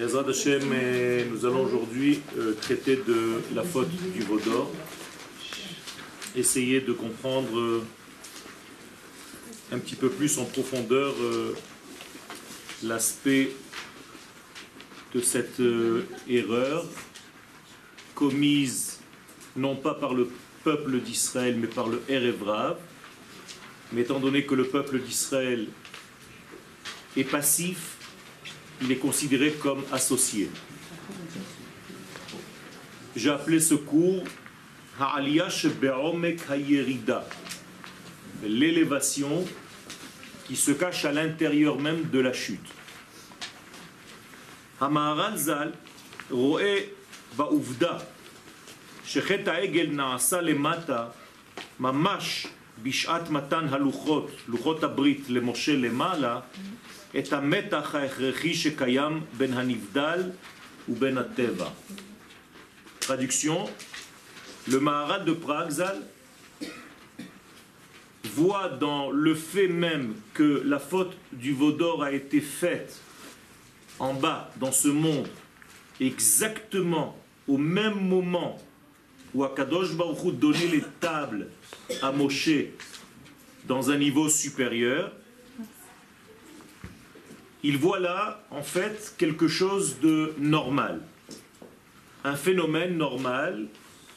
Euh, nous allons aujourd'hui euh, traiter de la faute du Vaudor, essayer de comprendre euh, un petit peu plus en profondeur l'aspect de cette erreur commise non pas par le peuple d'Israël mais par le Erevrav, mais étant donné que le peuple d'Israël est passif, il est considéré comme associé. J'ai appelé ce cours l'élévation qui se cache à l'intérieur même de la chute. המהר"ל ז"ל רואה בעובדה שחטא העגל נעשה למטה ממש בשעת מתן הלוחות, לוחות הברית למשה למעלה, את המתח ההכרחי שקיים בין הנבדל ובין הטבע. Traduction, le Maharat de Prague, Zal, voit dans le fait même que la faute du Vaudor a été faite en bas, dans ce monde, exactement au même moment où Akadosh Baruch Hu donnait les tables à Moshe dans un niveau supérieur, il voit là, en fait, quelque chose de normal. Un phénomène normal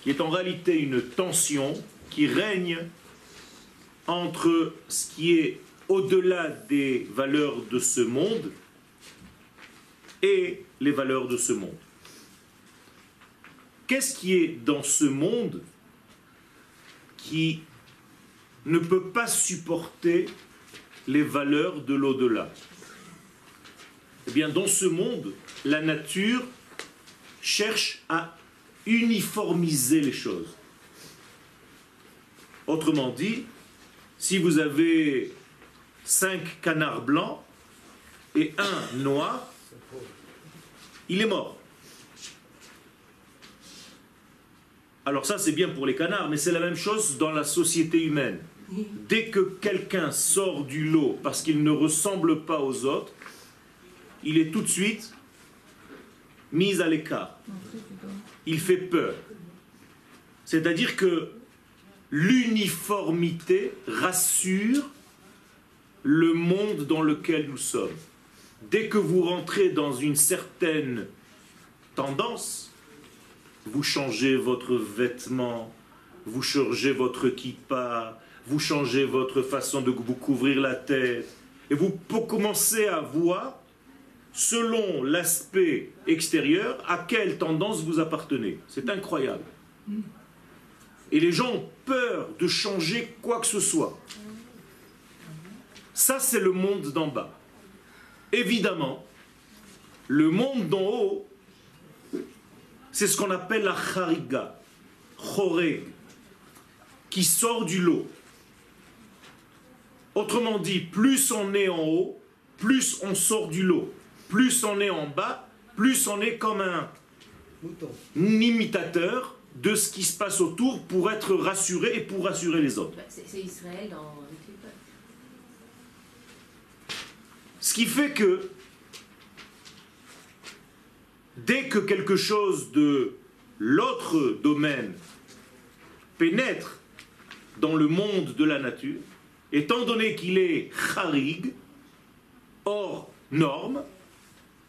qui est en réalité une tension qui règne entre ce qui est au-delà des valeurs de ce monde et les valeurs de ce monde. Qu'est-ce qui est dans ce monde qui ne peut pas supporter les valeurs de l'au-delà? Eh bien, dans ce monde, la nature cherche à uniformiser les choses. Autrement dit, si vous avez cinq canards blancs et un noir, il est mort. Alors ça c'est bien pour les canards, mais c'est la même chose dans la société humaine. Dès que quelqu'un sort du lot parce qu'il ne ressemble pas aux autres, il est tout de suite mis à l'écart. Il fait peur. C'est-à-dire que l'uniformité rassure le monde dans lequel nous sommes. Dès que vous rentrez dans une certaine tendance, vous changez votre vêtement, vous changez votre kippa, vous changez votre façon de vous couvrir la tête, et vous commencez à voir selon l'aspect extérieur, à quelle tendance vous appartenez. C'est incroyable. Et les gens ont peur de changer quoi que ce soit. Ça, c'est le monde d'en bas. Évidemment, le monde d'en haut, c'est ce qu'on appelle la chariga, choreg, qui sort du lot. Autrement dit, plus on est en haut, plus on sort du lot plus on est en bas, plus on est comme un imitateur de ce qui se passe autour pour être rassuré et pour rassurer les autres. C'est Israël dans Ce qui fait que dès que quelque chose de l'autre domaine pénètre dans le monde de la nature, étant donné qu'il est charig, hors norme,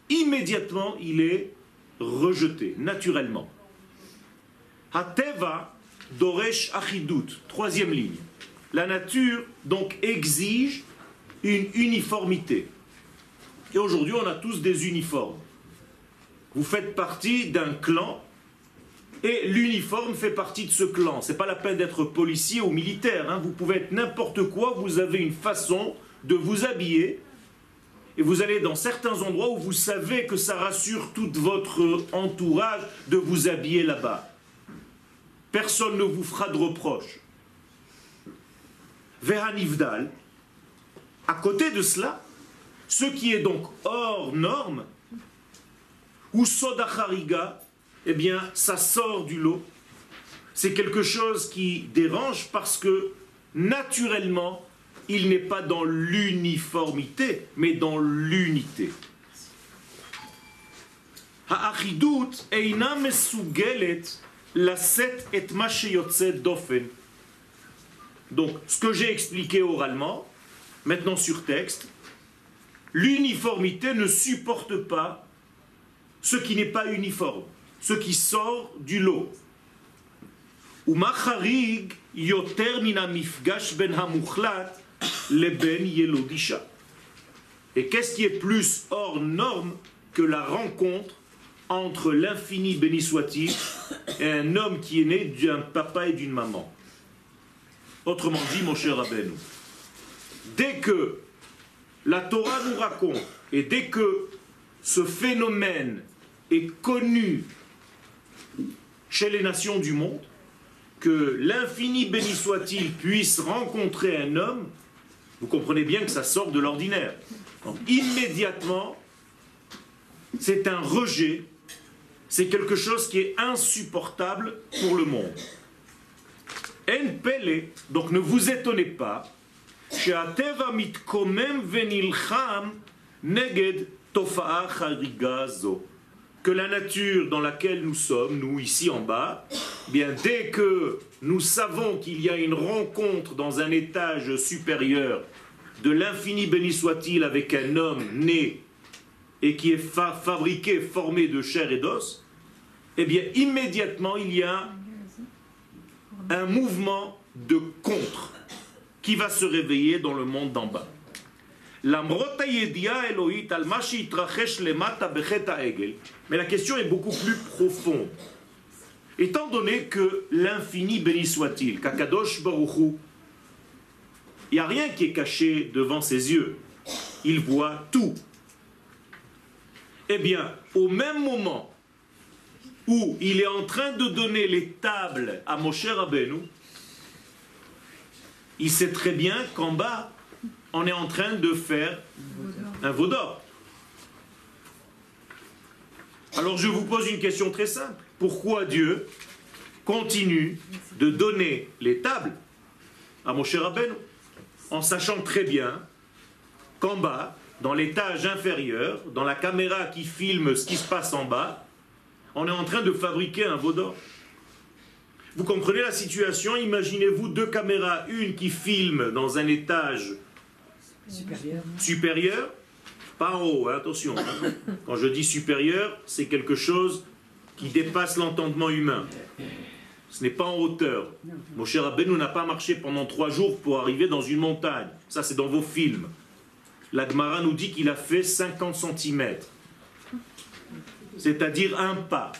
immédiatement il est rejeté, naturellement. Hateva doresh achidut, troisième ligne. La nature donc exige une uniformité. Et aujourd'hui on a tous des uniformes. Vous faites partie d'un clan et l'uniforme fait partie de ce clan. C'est pas la peine d'être policier ou militaire. Hein. Vous pouvez être n'importe quoi. Vous avez une façon de vous habiller et vous allez dans certains endroits où vous savez que ça rassure tout votre entourage de vous habiller là-bas. Personne ne vous fera de reproche. Veranivdal, à côté de cela, ce qui est donc hors norme, ou sodachariga, eh bien, ça sort du lot. C'est quelque chose qui dérange parce que naturellement, il n'est pas dans l'uniformité, mais dans l'unité. האחידות אינה מסוגלת לשאת את מה שיוצא דופן. Donc, ce que j'ai expliqué oralement, maintenant sur texte, l'uniformité ne supporte pas ce qui n'est pas uniforme, ce qui sort du lot. ומה חריג יותר מן המפגש בין המוחלט les Ben Yelodisha. Et qu'est-ce qui est plus hors norme que la rencontre entre l'infini béni soit-il et un homme qui est né d'un papa et d'une maman? Autrement dit, mon cher Abenou, dès que la Torah nous raconte et dès que ce phénomène est connu chez les nations du monde, que l'infini béni soit-il puisse rencontrer un homme, vous comprenez bien que ça sort de l'ordinaire. Donc immédiatement, c'est un rejet, c'est quelque chose qui est insupportable pour le monde. Donc ne vous étonnez pas, que la nature dans laquelle nous sommes, nous ici en bas, bien dès que nous savons qu'il y a une rencontre dans un étage supérieur de l'infini béni soit-il avec un homme né et qui est fabriqué, formé de chair et d'os, eh bien immédiatement il y a un mouvement de contre qui va se réveiller dans le monde d'en bas. Mais la question est beaucoup plus profonde. Étant donné que l'infini béni soit-il, Kakadosh Baruchou il n'y a rien qui est caché devant ses yeux. Il voit tout. Eh bien, au même moment où il est en train de donner les tables à Moshe Rabbeinu, il sait très bien qu'en bas, on est en train de faire un veau d'or. Alors je vous pose une question très simple. Pourquoi Dieu continue de donner les tables à Moshe Rabbeinu? En sachant très bien qu'en bas, dans l'étage inférieur, dans la caméra qui filme ce qui se passe en bas, on est en train de fabriquer un veau d'or. Vous comprenez la situation? Imaginez-vous deux caméras, une qui filme dans un étage Supérieur. supérieur, pas en haut, hein, attention. Quand je dis supérieur, c'est quelque chose qui dépasse l'entendement humain. Ce n'est pas en hauteur. Mon cher Rabbeinu n'a pas marché pendant trois jours pour arriver dans une montagne. Ça, c'est dans vos films. La Gemara nous dit qu'il a fait 50 cm. C'est-à-dire un pas.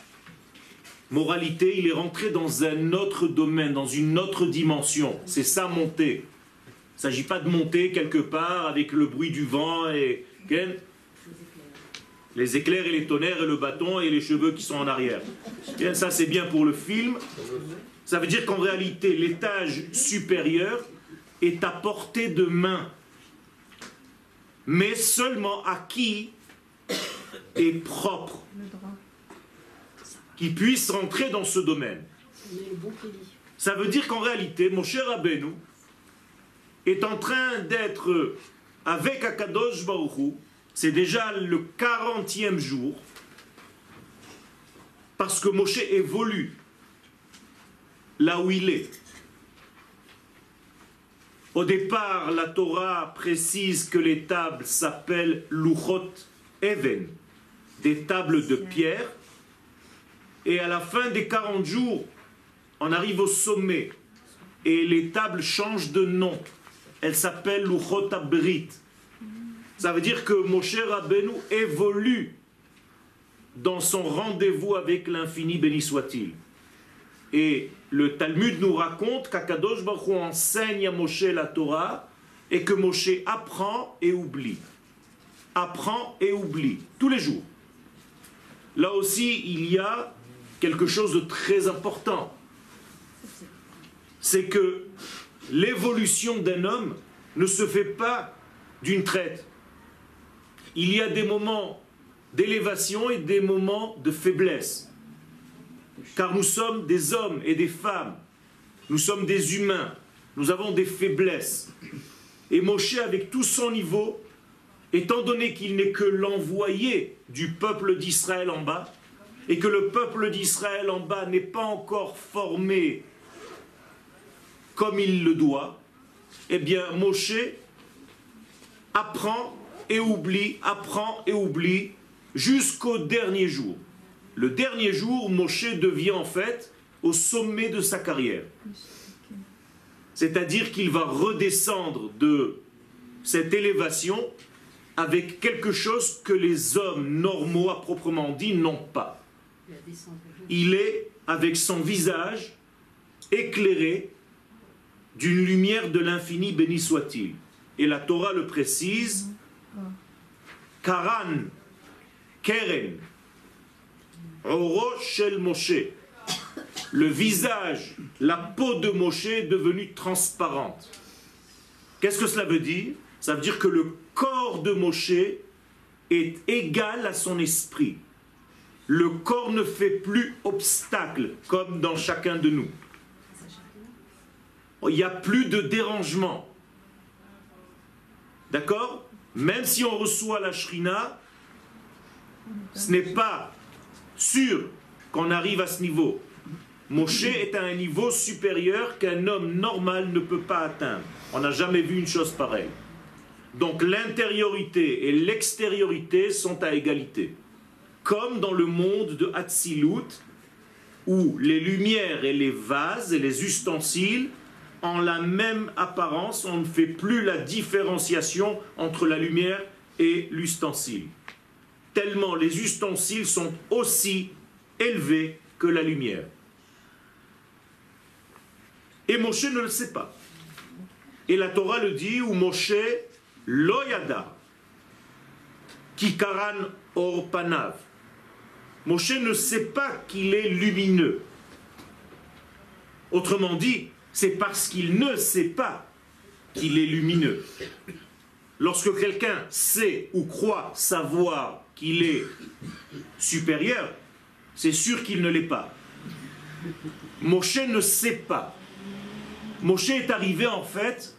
Moralité, il est rentré dans un autre domaine, dans une autre dimension. C'est ça monter. Il ne s'agit pas de monter quelque part avec le bruit du vent et les éclairs et les tonnerres et le bâton et les cheveux qui sont en arrière. Ken, ça c'est bien pour le film. Ça veut dire qu'en réalité, l'étage supérieur est à portée de main. Mais seulement à qui est propre, qui puisse rentrer dans ce domaine. Ça veut dire qu'en réalité, mon cher Abenu est en train d'être avec Akadosh Baruchou, c'est déjà le 40e jour, parce que Moshe évolue là où il est. Au départ, la Torah précise que les tables s'appellent Luchot Even, des tables de pierre, et à la fin des 40 jours, on arrive au sommet, et les tables changent de nom. Elles s'appellent Luchot Abrit. Ça veut dire que Moshe Rabbeinu évolue dans son rendez-vous avec l'infini, béni soit-il. Et le Talmud nous raconte qu'Akadosh Baruch enseigne à Moshe la Torah et que Moshe apprend et oublie. Apprend et oublie, tous les jours. Là aussi, il y a quelque chose de très important. C'est que l'évolution d'un homme ne se fait pas d'une traite. Il y a des moments d'élévation et des moments de faiblesse. Car nous sommes des hommes et des femmes. Nous sommes des humains. Nous avons des faiblesses. Et Moshe, avec tout son niveau, étant donné qu'il n'est que l'envoyé du peuple d'Israël en bas, et que le peuple d'Israël en bas n'est pas encore formé comme il le doit, eh bien Moshe apprend et oublie, apprend et oublie jusqu'au dernier jour. Le dernier jour, Moshe devient en fait au sommet de sa carrière. C'est-à-dire qu'il va redescendre de cette élévation avec quelque chose que les hommes normaux à proprement dit n'ont pas. Il est avec son visage éclairé d'une lumière de l'infini, béni soit-il. Et la Torah le précise, Karan, Keren, Oro Shel Moshe. Le visage, la peau de Moshe est devenue transparente. Qu'est-ce que cela veut dire? Ça veut dire que le corps de Moshe est égal à son esprit. Le corps ne fait plus obstacle, comme dans chacun de nous. Il n'y a plus de dérangement. D'accord? Même si on reçoit la shrina, ce n'est pas sûr qu'on arrive à ce niveau. Moshe est à un niveau supérieur qu'un homme normal ne peut pas atteindre. On n'a jamais vu une chose pareille. Donc l'intériorité et l'extériorité sont à égalité. Comme dans le monde de Hatzilut, où les lumières et les vases et les ustensiles ont la même apparence, on ne fait plus la différenciation entre la lumière et l'ustensile. Tellement les ustensiles sont aussi élevés que la lumière. Et Moshe ne le sait pas. Et la Torah le dit, ou Moshe loyada, kikaran or panav. Moshe ne sait pas qu'il est lumineux. Autrement dit, c'est parce qu'il ne sait pas qu'il est lumineux. Lorsque quelqu'un sait ou croit savoir qu'il est supérieur, c'est sûr qu'il ne l'est pas. Moshe ne sait pas. Moshe est arrivé en fait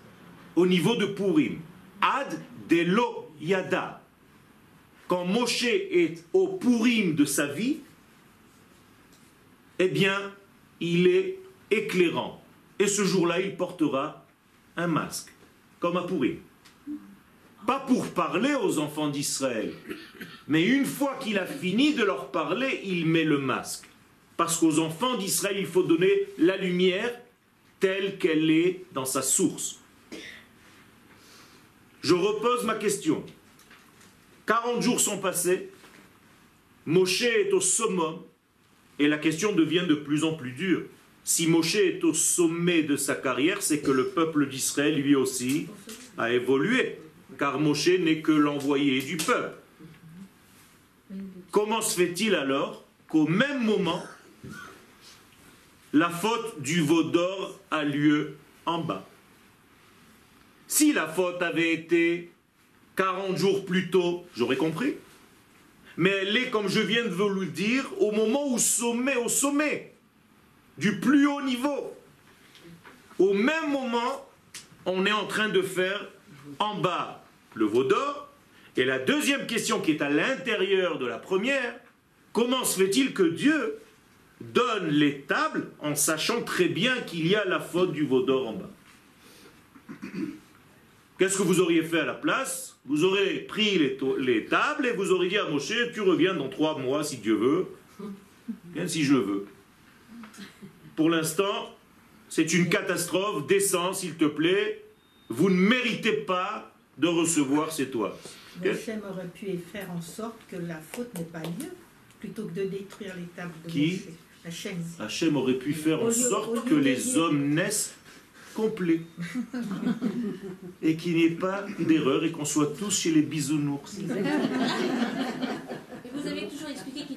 au niveau de Purim. Ad Delo Yada. Quand Moshe est au Purim de sa vie, eh bien, il est éclairant. Et ce jour-là, il portera un masque, comme à Purim. Pas pour parler aux enfants d'Israël, mais une fois qu'il a fini de leur parler, il met le masque. Parce qu'aux enfants d'Israël, il faut donner la lumière telle qu'elle est dans sa source. Je repose ma question. 40 jours sont passés, Moshe est au summum, et la question devient de plus en plus dure. Si Moshe est au sommet de sa carrière, c'est que le peuple d'Israël, lui aussi, a évolué, car Moshe n'est que l'envoyé du peuple. Comment se fait-il alors qu'au même moment, la faute du veau d'or a lieu en bas? Si la faute avait été 40 jours plus tôt, j'aurais compris. Mais elle est, comme je viens de vous le dire, au moment où sommet, au sommet, du plus haut niveau. Au même moment, on est en train de faire en bas le veau d'or. Et la deuxième question qui est à l'intérieur de la première, comment se fait-il que Dieu donne les tables en sachant très bien qu'il y a la faute du veau d'or en bas? Qu'est-ce que vous auriez fait à la place? Vous aurez pris les, tables et vous auriez dit à Moshe, tu reviens dans trois mois si Dieu veut. Bien si je veux. Pour l'instant, c'est une catastrophe. Descends, s'il te plaît. Vous ne méritez pas de recevoir ces toits. Moshe aurait pu faire en sorte que la faute n'ait pas lieu, plutôt que de détruire les tables de Qui Hachem. aurait pu faire en sorte que les hommes naissent complets et qu'il n'y ait pas d'erreur et qu'on soit tous chez les bisounours.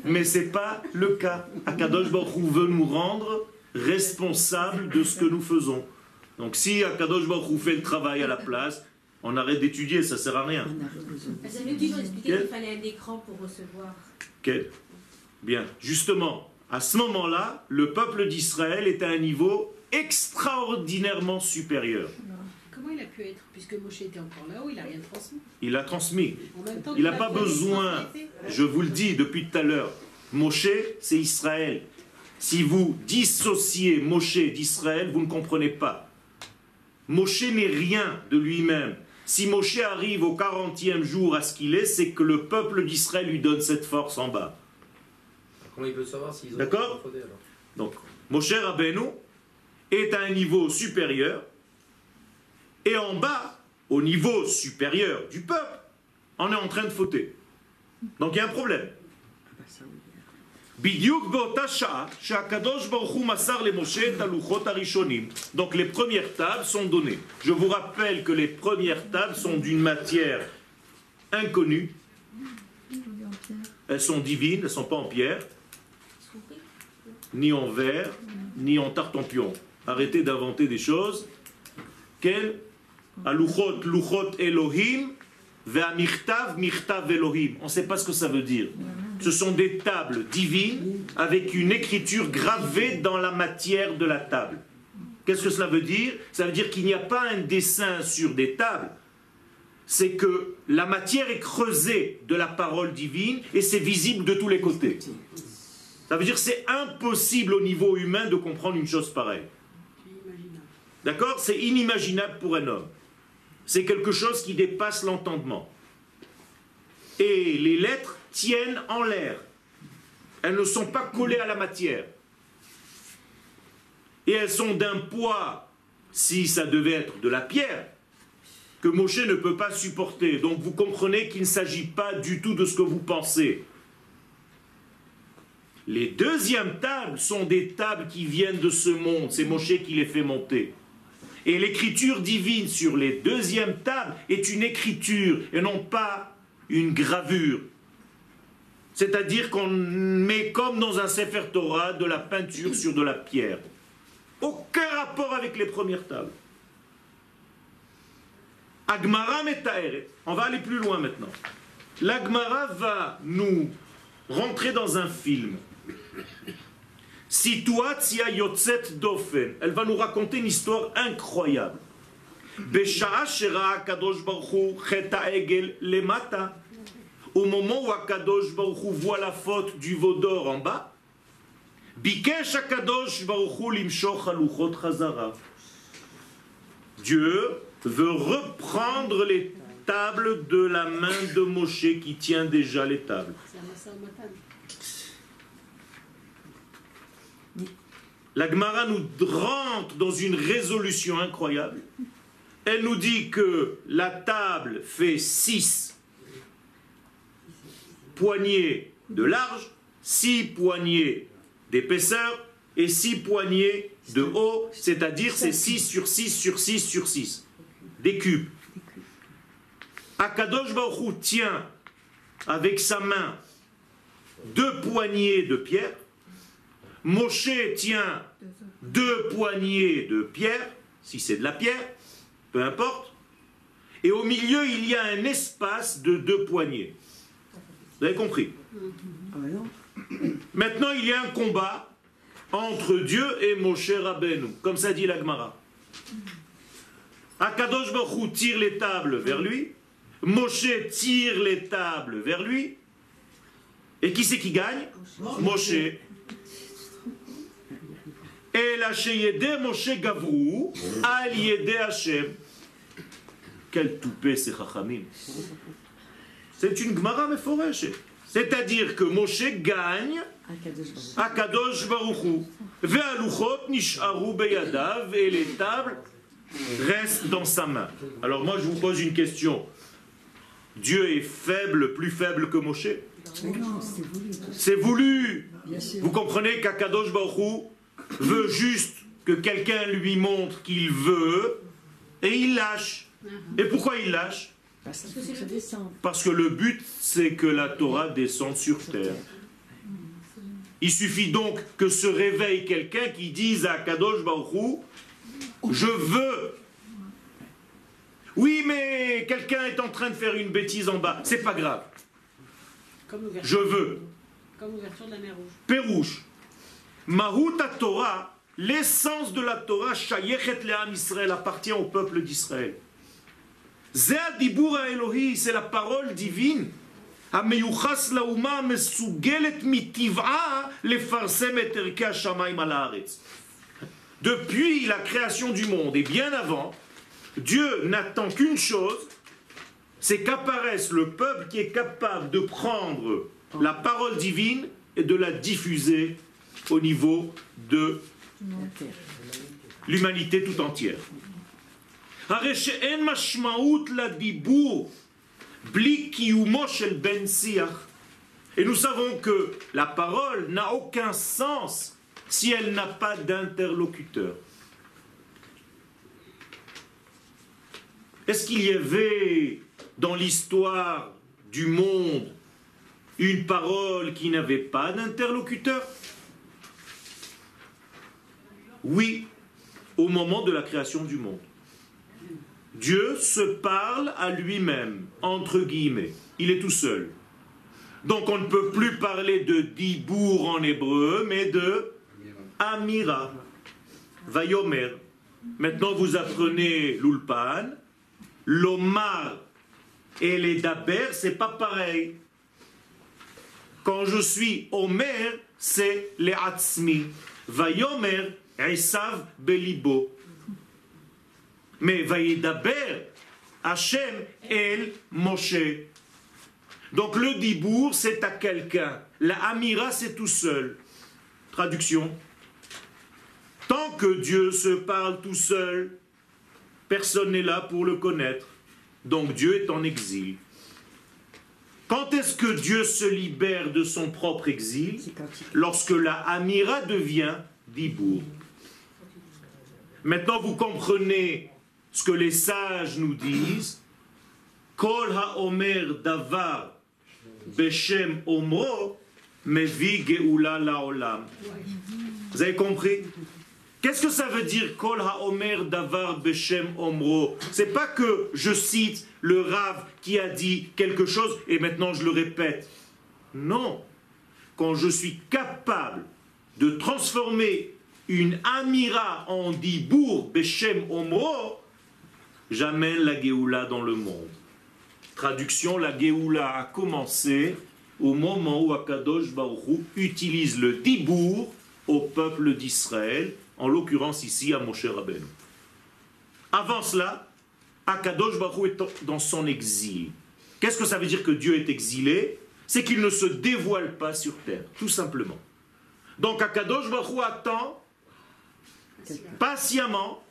Mais ce n'est pas le cas. Akadosh Baruch veut nous rendre responsables de ce que nous faisons. Donc si Akadosh Baruch fait le travail à la place, on arrête d'étudier, ça ne sert à rien. Ça veut toujours expliquer qu'il fallait un écran pour recevoir. Bien, justement, à ce moment-là, le peuple d'Israël est à un niveau extraordinairement supérieur. Comment il a pu être Puisque Moshe était encore là-haut, il n'a rien transmis. Il a transmis. il n'a pas besoin, je vous le dis depuis tout à l'heure, Moshe, c'est Israël. Si vous dissociez Moshe d'Israël, vous ne comprenez pas. Moshe n'est rien de lui-même. Si Moshe arrive au 40e jour à ce qu'il est, c'est que le peuple d'Israël lui donne cette force en bas. Comment il peut savoir s'ils ont D'accord Donc, Moshe Rabbeinu est à un niveau supérieur, et en bas, au niveau supérieur du peuple, on est en train de fauter. Donc il y a un problème. בדיוק באותה שעה שהקדוש ברוך הוא מסר למשה את הלוחות הראשונים. Donc les premières tables sont données. Je vous rappelle que les premières tables sont d'une matière inconnue. Elles sont divines, elles ne sont pas en pierre, ni en verre, ni en tartempion. Arrêtez d'inventer des choses. Quel Aluchot, luchot Elohim, ve'amirtav, mirtav Elohim. On ne sait pas ce que ça veut dire. Ce sont des tables divines avec une écriture gravée dans la matière de la table. Qu'est-ce que cela veut dire? Ça veut dire qu'il n'y a pas un dessin sur des tables. C'est que la matière est creusée de la parole divine et c'est visible de tous les côtés. Ça veut dire que c'est impossible au niveau humain de comprendre une chose pareille. D'accord? C'est inimaginable pour un homme. C'est quelque chose qui dépasse l'entendement. Et les lettres tiennent en l'air. Elles ne sont pas collées à la matière. Et elles sont d'un poids, si ça devait être de la pierre, que Moshe ne peut pas supporter. Donc vous comprenez qu'il ne s'agit pas du tout de ce que vous pensez. Les deuxièmes tables sont des tables qui viennent de ce monde. C'est Moshe qui les fait monter. Et l'écriture divine sur les deuxièmes tables est une écriture et non pas une gravure. C'est-à-dire qu'on met comme dans un Sefer Torah de la peinture sur de la pierre. Aucun rapport avec les premières tables. Agmara Metaeret. On va aller plus loin maintenant. L'Agmara va nous rentrer dans un film. Situatia Yotzet Dofen. Elle va nous raconter une histoire incroyable. Kadosh Baruch Hu chet ha'egel lemata. Au moment où Akadosh Baruch voit la faute du veau d'or en bas, Bikesh Akadosh Baruch Hu limshoch haluchot chazara. Dieu veut reprendre les tables de la main de Moshe qui tient déjà les tables. La Gemara nous rentre dans une résolution incroyable. Elle nous dit que la table fait 6 poignées de large, 6 poignées d'épaisseur et 6 poignées de haut, c'est-à-dire c'est 6 sur 6 sur 6 sur 6, des cubes. Akadosh Baruch Hu tient avec sa main deux poignées de pierre. Moshe tient deux poignées de pierre, si c'est de la pierre, peu importe. Et au milieu, il y a un espace de deux poignées. Vous avez compris Maintenant, il y a un combat entre Dieu et Moshe Rabbeinu, comme ça dit l'Agmara. Akadosh Baruch tire les tables vers lui, Moshe tire les tables vers lui, et qui c'est qui gagne? Moshe. Et la Sheyede Moshe Gavrou, Al Yede Hashem. Quel toupet c'est Chachamim. C'est une Gemara Meforeshe. C'est-à-dire que Moshe gagne Akadosh Baruchu. Ve'aluchot nish'aru beyadav et les tables restent dans sa main. Alors moi je vous pose une question. Dieu est faible, plus faible que Moshe? C'est voulu. Vous comprenez qu'Akadosh Baruchu veut juste que quelqu'un lui montre qu'il veut et il lâche. Et pourquoi il lâche? Parce que le but, c'est que la Torah descende sur terre. Il suffit donc que se réveille quelqu'un qui dise à Kadosh Baruch je veux. Oui, mais quelqu'un est en train de faire une bêtise en bas. C'est pas grave. Je veux. Comme l'ouverture de la mer Rouge. Pérouche. Mahut Torah, l'essence de la Torah, Shayechet Le'am Israël, appartient au peuple d'Israël. C'est la parole divine Depuis la création du monde et bien avant, Dieu n'attend qu'une chose, c'est qu'apparaisse le peuple qui est capable de prendre la parole divine et de la diffuser au niveau de l'humanité tout entière. Et nous savons que la parole n'a aucun sens si elle n'a pas d'interlocuteur. Est-ce qu'il y avait dans l'histoire du monde une parole qui n'avait pas d'interlocuteur? Oui, au moment de la création du monde. Dieu se parle à lui-même, entre guillemets. Il est tout seul. Donc on ne peut plus parler de dibour en hébreu, mais de amira, vayomer. Maintenant vous apprenez l'ulpan, l'omar et les daber, c'est pas pareil. Quand je suis omer, c'est les atzmi. Vayomer, esav belibo. Mais vayedaber, Hachem el Moshe. Donc le dibour, c'est à quelqu'un. La amira, c'est tout seul. Traduction. Tant que Dieu se parle tout seul, personne n'est là pour le connaître. Donc Dieu est en exil. Quand est-ce que Dieu se libère de son propre exil? Lorsque la Amira devient Dibour. Maintenant, vous comprenez ce que les sages nous disent. Kol ha-omer davar beshem omro mevi geula laolam. Vous avez compris? Qu'est-ce que ça veut dire Kol ha-omer davar beshem omro C'est pas que je cite le Rav qui a dit quelque chose et maintenant je le répète. Non. Quand je suis capable de transformer une amira en dibour beshem omro, j'amène la Géoula dans le monde. Traduction, la Géoula a commencé au moment où Akadosh Baruch utilise le dibour au peuple d'Israël, en l'occurrence ici à Moshe Rabbeinu. Avant cela, Akadosh Baruch est dans son exil. Qu'est-ce que ça veut dire que Dieu est exilé? C'est qu'il ne se dévoile pas sur terre, tout simplement. Donc Akadosh Baruch attend patiemment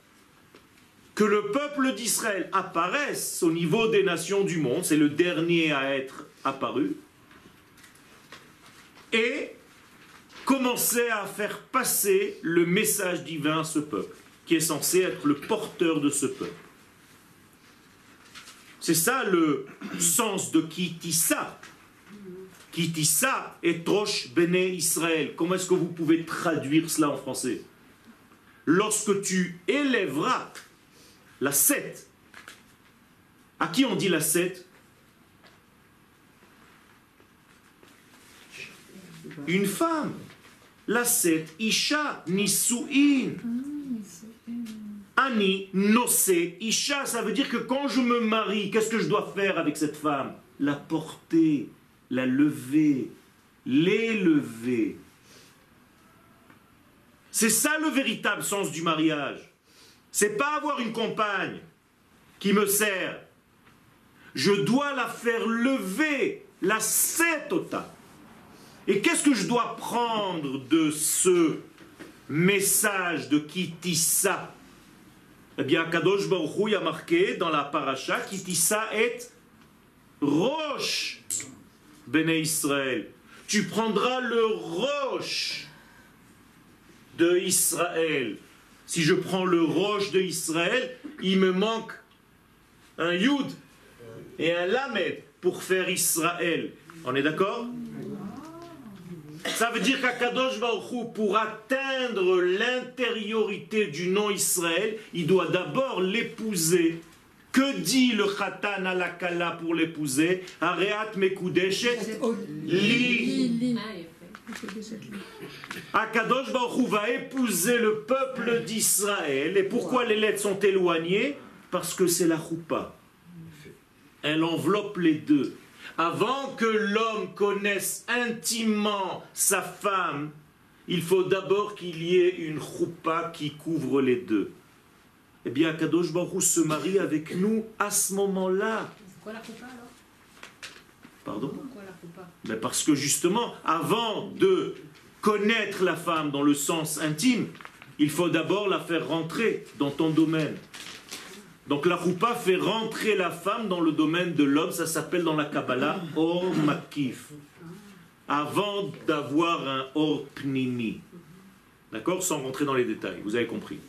que le peuple d'Israël apparaisse au niveau des nations du monde, c'est le dernier à être apparu, et commencer à faire passer le message divin à ce peuple, qui est censé être le porteur de ce peuple. C'est ça le sens de Kitissa. Kitissa et Troche Béné Israël. Comment est-ce que vous pouvez traduire cela en français? Lorsque tu élèveras la 7. À qui on dit la 7 Une femme. La 7, Isha, Nisu'in. Ani, Nose, Isha, ça veut dire que quand je me marie, qu'est-ce que je dois faire avec cette femme? La porter, la lever, l'élever. C'est ça le véritable sens du mariage. C'est pas avoir une compagne qui me sert. Je dois la faire lever, la setota. Et qu'est-ce que je dois prendre de ce message de Kitissa? Eh bien, Kadosh Baruch a marqué dans la paracha Kitissa est roche, Béné Israël. Tu prendras le roche de Israël. Si je prends le roche de Israël, il me manque un Yud et un Lamed pour faire Israël. On est d'accord? Ça veut dire qu'Akadosh Baruch pour atteindre l'intériorité du nom Israël, il doit d'abord l'épouser. Que dit le Khatan à la Kala pour l'épouser? Areat Mekudeshet Li. Akadosh Baruch va épouser le peuple d'Israël. Et pourquoi les lettres sont éloignées? Parce que c'est la choupa. Elle enveloppe les deux. Avant que l'homme connaisse intimement sa femme, il faut d'abord qu'il y ait une choupa qui couvre les deux. Eh bien, Kadosh Baruch se marie avec nous à ce moment-là. Pourquoi la choupa alors? Pardon Pourquoi la choupa Mais Parce que justement, avant de connaître la femme dans le sens intime, il faut d'abord la faire rentrer dans ton domaine. Donc la roupa fait rentrer la femme dans le domaine de l'homme, ça s'appelle dans la Kabbalah Or Makif. Avant d'avoir un Or Pnimi. D'accord Sans rentrer dans les détails, vous avez compris.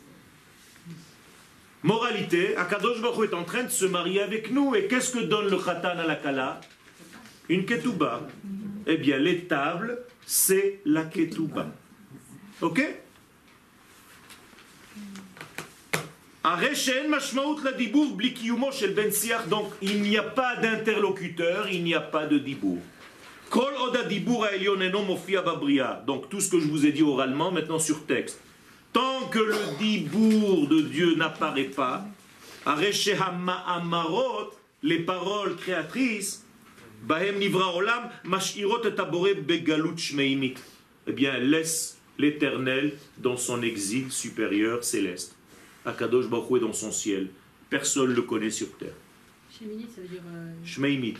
Moralité, Akadosh Baruch est en train de se marier avec nous. Et qu'est-ce que donne le Khatan à la Kala? Une ketouba. Eh bien, les tables, c'est la ketouba. Ok? Donc il n'y a pas d'interlocuteur, il n'y a pas de dibour. Donc tout ce que je vous ai dit oralement, maintenant sur texte. Tant que le dibour de Dieu n'apparaît pas, les paroles créatrices, eh bien, laisse l'éternel dans son exil supérieur céleste. Akadosh Baruch est dans son ciel. Personne ne le connaît sur terre. Sheminit, ça veut dire. euh, Shmeimit.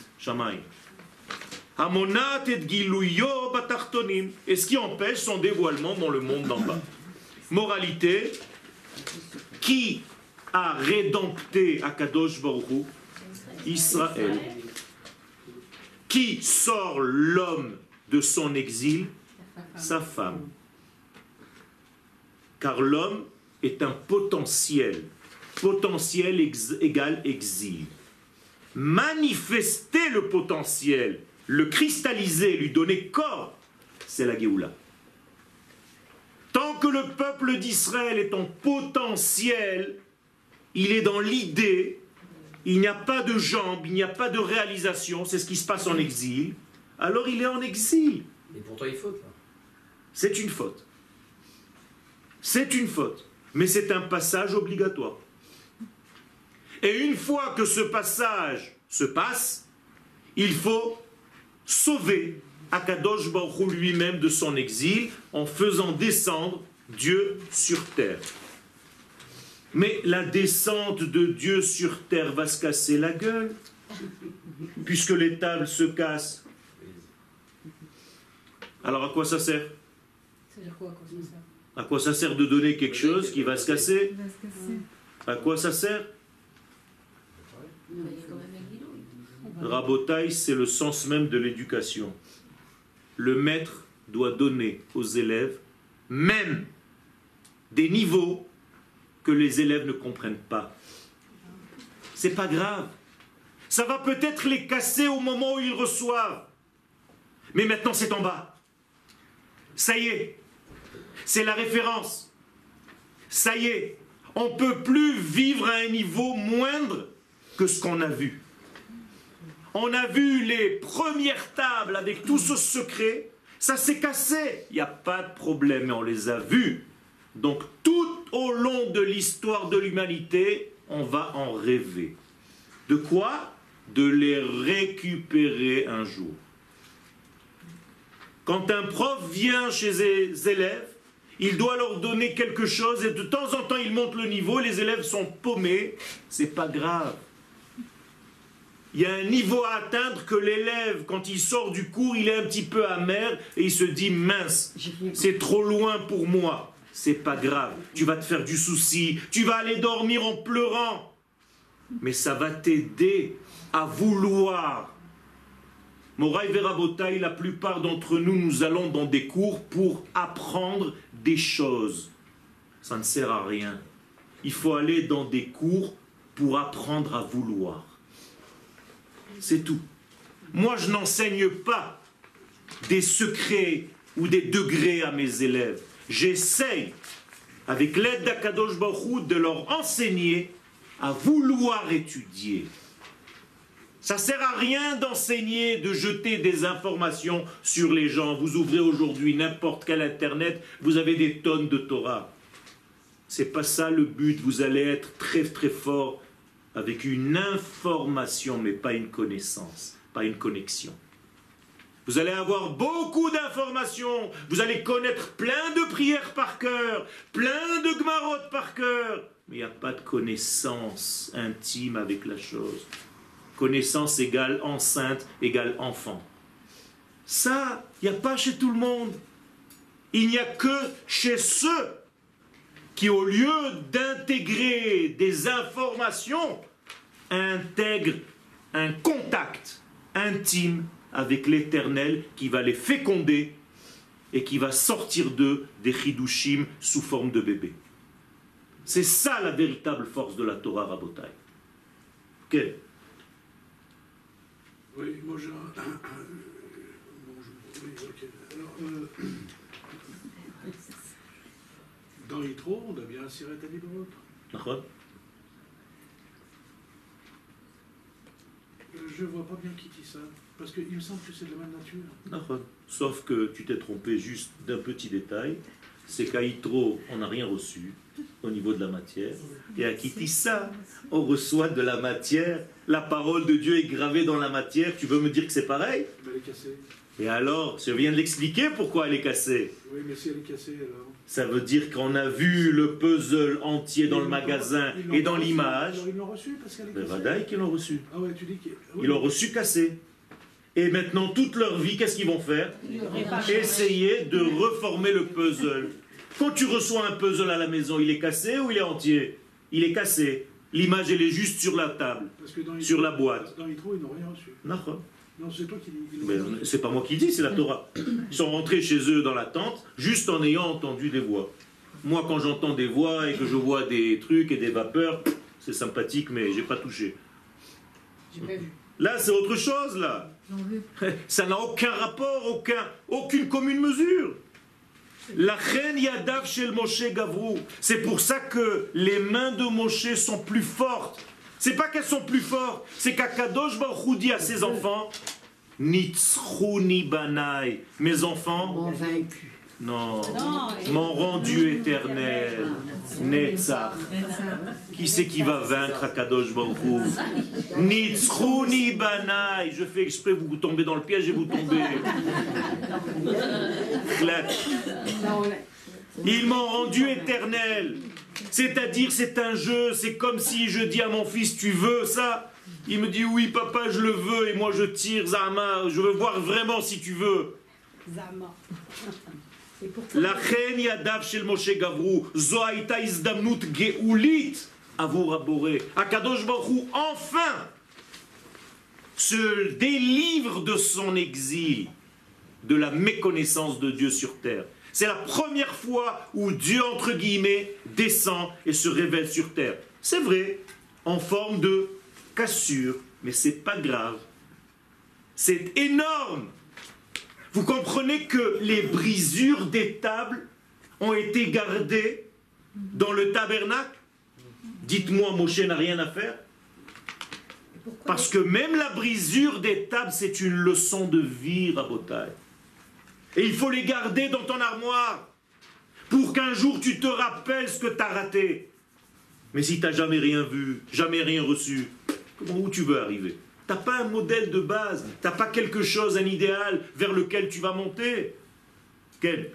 Hamonat et giluyo batartonim. Et ce qui empêche son dévoilement dans le monde d'en bas. Moralité, qui a rédempté Akadosh Baruch Israël. Qui sort l'homme de son exil Sa femme. Car l'homme est un potentiel. Potentiel ex- égale exil. Manifester le potentiel, le cristalliser, lui donner corps, c'est la Géoula. Tant que le peuple d'Israël est en potentiel, il est dans l'idée, il n'y a pas de jambes, il n'y a pas de réalisation, c'est ce qui se passe en exil, alors il est en exil. Et pourtant, il faut. là. C'est une faute. C'est une faute. Mais c'est un passage obligatoire. Et une fois que ce passage se passe, il faut sauver Akadosh Baruch lui-même de son exil en faisant descendre Dieu sur terre. Mais la descente de Dieu sur terre va se casser la gueule, puisque les tables se cassent. Alors à quoi ça sert? À quoi ça sert? De donner quelque chose qui va se casser À quoi ça sert? Rabotaï, c'est le sens même de l'éducation. Le maître doit donner aux élèves même des niveaux que les élèves ne comprennent pas. C'est pas grave. Ça va peut-être les casser au moment où ils reçoivent. Mais maintenant c'est en bas. Ça y est. C'est la référence. Ça y est. On ne peut plus vivre à un niveau moindre que ce qu'on a vu. On a vu les premières tables avec tout ce secret. Ça s'est cassé. Il n'y a pas de problème, on les a vus. Donc tout au long de l'histoire de l'humanité, on va en rêver. De quoi? De les récupérer un jour. Quand un prof vient chez ses élèves, il doit leur donner quelque chose et de temps en temps il monte le niveau, les élèves sont paumés, c'est pas grave. Il y a un niveau à atteindre que l'élève, quand il sort du cours, il est un petit peu amer et il se dit mince, c'est trop loin pour moi. C'est pas grave. Tu vas te faire du souci, tu vas aller dormir en pleurant. Mais ça va t'aider à vouloir. Moraï Verabotaï, la plupart d'entre nous, nous allons dans des cours pour apprendre des choses. Ça ne sert à rien. Il faut aller dans des cours pour apprendre à vouloir. C'est tout. Moi, je n'enseigne pas des secrets ou des degrés à mes élèves. J'essaye, avec l'aide d'Akadosh Baruch de leur enseigner à vouloir étudier. Ça sert à rien d'enseigner, de jeter des informations sur les gens. Vous ouvrez aujourd'hui n'importe quel internet, vous avez des tonnes de Torah. C'est pas ça le but. Vous allez être très très fort avec une information, mais pas une connaissance. pas une connexion. Vous allez avoir beaucoup d'informations, vous allez connaître plein de prières par cœur, plein de gmarottes par cœur, mais il n'y a pas de connaissance intime avec la chose. Connaissance égale enceinte égale enfant. Ça, il n'y a pas chez tout le monde. Il n'y a que chez ceux qui, au lieu d'intégrer des informations, intègrent un contact intime avec l'éternel qui va les féconder et qui va sortir d'eux des chidushim sous forme de bébé. C'est ça la véritable force de la Torah Rabotai. Ok Oui, moi j'ai un. Oui, ok. Alors, euh, dans Yitro, on a bien un siret. D'accord Je vois pas bien qui dit ça. Parce qu'il me semble que c'est de la même nature. D'accord. Sauf que tu t'es trompé juste d'un petit détail. C'est qu'à Yitro, on n'a rien reçu au niveau de la matière. Et à Kitissa, on reçoit de la matière. La parole de Dieu est gravée dans la matière. Tu veux me dire que c'est pareil? Mais elle est cassée. Et alors, je viens de l'expliquer pourquoi elle est cassée. Oui, mais si elle est cassée, alors. Ça veut dire qu'on a vu le puzzle entier dans Ils le l'ont magasin et dans reçu. l'image. Alors, Ils l'ont reçu parce qu'elle est Mais cassée. Vadaï qu'ils l'ont reçu. Ah ouais, tu dis qu'ils oui. Ils l'ont reçu cassé. Et maintenant, toute leur vie, qu'est-ce qu'ils vont faire Essayer de reformer le puzzle. Quand tu reçois un puzzle à la maison, il est cassé ou il est entier Il est cassé. L'image, elle est juste sur la table, Parce que dans Yitro- sur la boîte. Dans Yitro, ils n'ont rien reçu. Non, c'est toi qui dis. c'est pas moi qui dis, c'est la Torah. Ils sont rentrés chez eux dans la tente, juste en ayant entendu des voix. Moi, quand j'entends des voix et que je vois des trucs et des vapeurs, c'est sympathique, mais j'ai pas touché. J'ai pas vu. Là, c'est autre chose, là. Ça n'a aucun rapport, aucun, aucune commune mesure. La reine Yadav chez le Moshe Gavrou. C'est pour ça que les mains de Moshe sont plus fortes. C'est pas qu'elles sont plus fortes, c'est qu'Akadosh Baruch dit à ses enfants Nitzchuni banai. Mes enfants. Non, mon rendu éternel, Netzach. Qui c'est qui va vaincre Akadosh Baruch Hu? Nitzchuni banai. Je fais exprès, vous tombez dans le piège et vous tombez. Ils m'ont rendu éternel. C'est-à-dire, c'est un jeu, c'est comme si je dis à mon fils, tu veux ça? Il me dit, oui, papa, je le veux, et moi je tire, Zama, je veux voir vraiment si tu veux. Zama. La reine Yadav shel Moshe Gavrou, Zoaita izdamnut geulit, avou raboré. Akadosh Baruch Hu, enfin, se délivre de son exil, de la méconnaissance de Dieu sur terre. C'est la première fois où Dieu, entre guillemets, descend et se révèle sur terre. C'est vrai, en forme de cassure, mais c'est pas grave. C'est énorme. Vous comprenez que les brisures des tables ont été gardées dans le tabernacle? Dites-moi, Moshe n'a rien à faire Parce que même la brisure des tables, c'est une leçon de vie, Rabotai. Et il faut les garder dans ton armoire pour qu'un jour tu te rappelles ce que tu as raté. Mais si tu n'as jamais rien vu, jamais rien reçu, comment où tu veux arriver? T'as pas un modèle de base, t'as pas quelque chose, un idéal vers lequel tu vas monter. Quel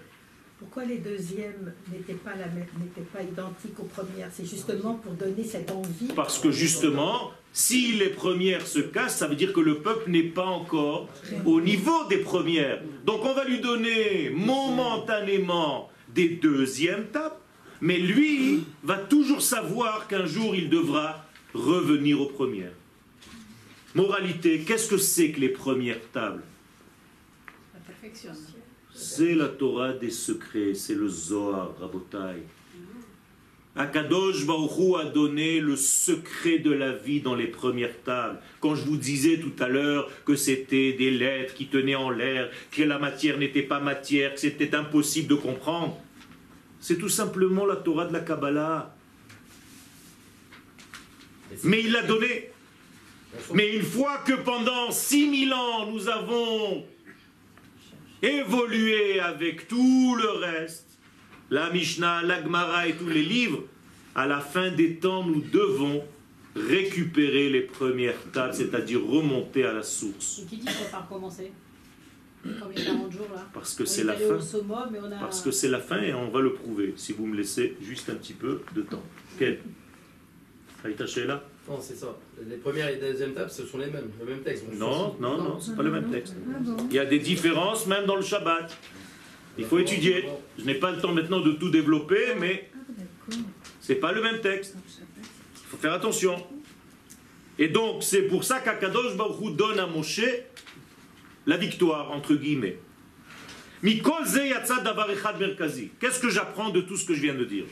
Pourquoi les deuxièmes n'étaient pas, la même- n'étaient pas identiques aux premières? C'est justement pour donner cette envie. Parce que justement, si les premières se cassent, ça veut dire que le peuple n'est pas encore au niveau des premières. Donc on va lui donner momentanément des deuxièmes tapes, mais lui va toujours savoir qu'un jour il devra revenir aux premières. Moralité, qu'est-ce que c'est que les premières tables? La perfection. C'est la Torah des secrets, c'est le Zohar, Rabotai. Akadosh Baruch Hu a donné le secret de la vie dans les premières tables. Quand je vous disais tout à l'heure que c'était des lettres qui tenaient en l'air, que la matière n'était pas matière, que c'était impossible de comprendre, c'est tout simplement la Torah de la Kabbalah. Mais il l'a donné. Mais une fois que pendant 6000 ans nous avons évolué avec tout le reste, la Mishnah, la Gemara et tous les livres, à la fin des temps, nous devons récupérer les premières tables, c'est-à-dire remonter à la source. Et qui dit qu'on va recommencer? Comme les 40 jours là. Parce que c'est est la fin. au summum, mais on a... Parce que c'est la fin et on va le prouver, si vous me laissez juste un petit peu de temps. Quel? Aïta Sheila? Non, c'est ça. Les premières et les deuxièmes tables, ce sont les mêmes, le même texte. Donc, Non, non, non, c'est pas le même texte. Ah Il y a des différences même dans le Shabbat. Il faut étudier. Je n'ai pas le temps maintenant de tout développer, mais Ah c'est pas le même texte. Il faut faire attention. Et donc, c'est pour ça qu'Akadosh Baruch Hu donne à Moshe la victoire, entre guillemets. Mikol ze yatsa davar echad merkazi. Qu'est-ce que j'apprends de tout ce que je viens de dire?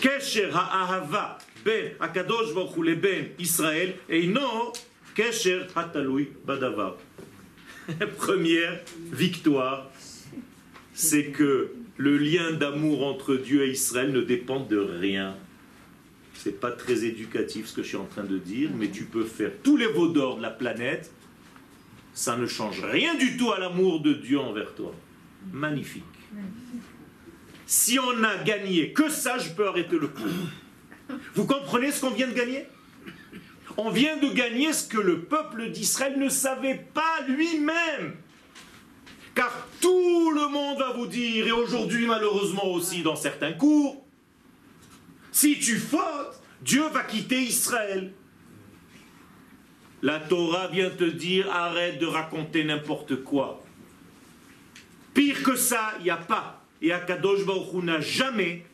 Kesher ha'ahava ben Akadosh Baruch Hu leben Israël eino kesher hatalui badavar. Première victoire, c'est que le lien d'amour entre Dieu et Israël ne dépend de rien. C'est pas très éducatif ce que je suis en train de dire, mais tu peux faire tous les veaux d'or de la planète, ça ne change rien du tout à l'amour de Dieu envers toi. Magnifique. Si on a gagné que ça, je peux arrêter le cours. Vous comprenez ce qu'on vient de gagner? On vient de gagner ce que le peuple d'Israël ne savait pas lui-même. Car tout le monde va vous dire, et aujourd'hui malheureusement aussi dans certains cours, si tu fautes, Dieu va quitter Israël. La Torah vient te dire, arrête de raconter n'importe quoi. Pire que ça, il n'y a pas. Et Akadosh Baruch n'a jamais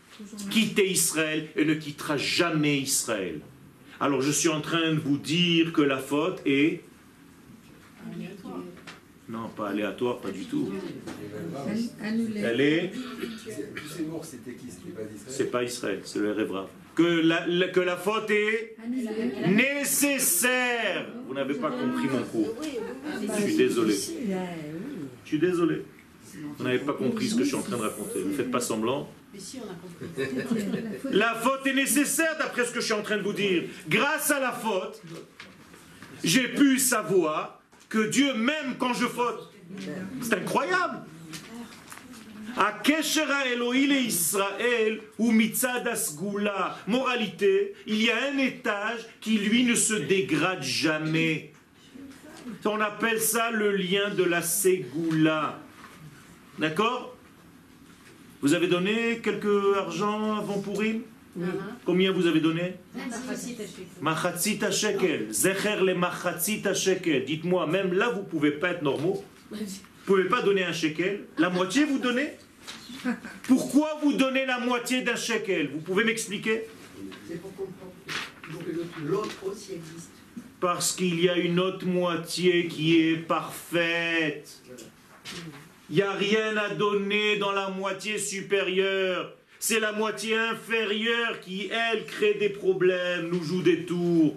quitté Israël et ne quittera jamais Israël. Alors je suis en train de vous dire que la faute est... Non, pas aléatoire, pas du tout. Elle est... C'est pas Israël, c'est le Révra. Que la, la- que la faute est nécessaire. Vous n'avez pas compris mon cours. Je suis désolé. Je suis désolé. Vous n'avez pas compris ce que je suis en train de raconter. Ne faites pas semblant. La faute est nécessaire d'après ce que je suis en train de vous dire. Grâce à la faute, j'ai pu savoir que Dieu m'aime quand je faute. C'est incroyable. Israël ou. Moralité, il y a un étage qui lui ne se dégrade jamais. On appelle ça le lien de la Ségoula. D'accord? Vous avez donné quelques argent avant Purim Combien vous avez donné? Machatzit shekel. Zecher le machatzit shekel. Dites-moi, même là, vous pouvez pas être normaux. Vous pouvez pas donner un shekel. La moitié, vous donnez? Pourquoi vous donnez la moitié d'un shekel? Vous pouvez m'expliquer? C'est pour comprendre. Donc l'autre- l'autre aussi existe. Parce qu'il y a une autre moitié qui est parfaite. Il n'y a rien à donner dans la moitié supérieure. C'est la moitié inférieure qui, elle, crée des problèmes, nous joue des tours.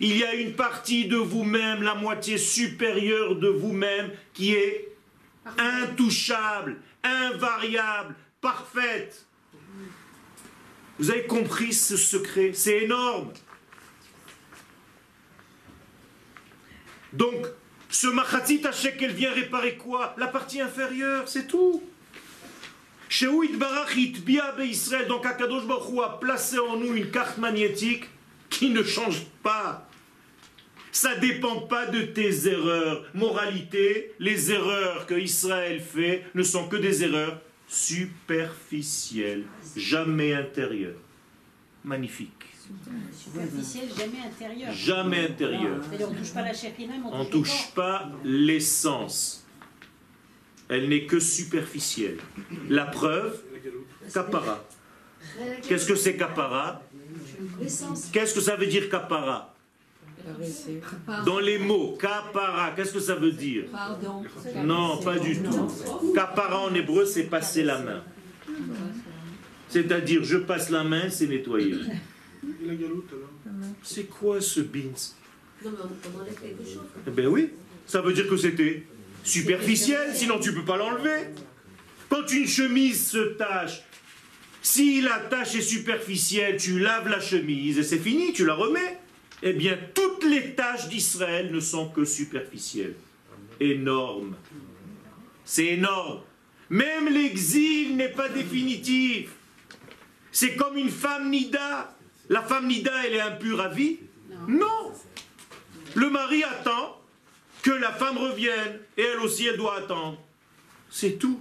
Il y a une partie de vous-même, la moitié supérieure de vous-même, qui est intouchable, invariable, parfaite. Vous avez compris ce secret? C'est énorme. Donc, ce machatzit shekel vient réparer quoi? La partie inférieure, c'est tout. Shehu itbarach itbia Israël. Donc, Akadosh Baruch a placé en nous une carte magnétique qui ne change pas. Ça ne dépend pas de tes erreurs. Moralité, les erreurs que Israël fait ne sont que des erreurs superficielles, jamais intérieures. Magnifique. Superficiel, jamais intérieur. Jamais intérieures. C'est-à-dire, on touche pas la On on touche, touche pas l'essence. Elle n'est que superficielle. La preuve, kapara. Qu'est-ce que c'est L'essence. Qu'est-ce que ça veut dire kapara? Dans les mots, kapara, qu'est-ce que ça veut dire? Pardon. Non, pas du tout. Kapara en hébreu, c'est passer la main. C'est-à-dire, je passe la main, c'est nettoyer. Et la galoute alors C'est quoi ce beans? Non, mais on, on enlève quelque chose. Eh Ben oui, ça veut dire que c'était superficiel, sinon tu peux pas l'enlever. Quand une chemise se tache, si la tache est superficielle, tu laves la chemise et c'est fini, tu la remets. Eh bien, toutes les tâches d'Israël ne sont que superficielles. Énorme. C'est énorme. Même l'exil n'est pas définitif. C'est comme une femme nida. La femme nida, elle est impure à vie. Non Le mari attend que la femme revienne, et elle aussi, elle doit attendre. C'est tout.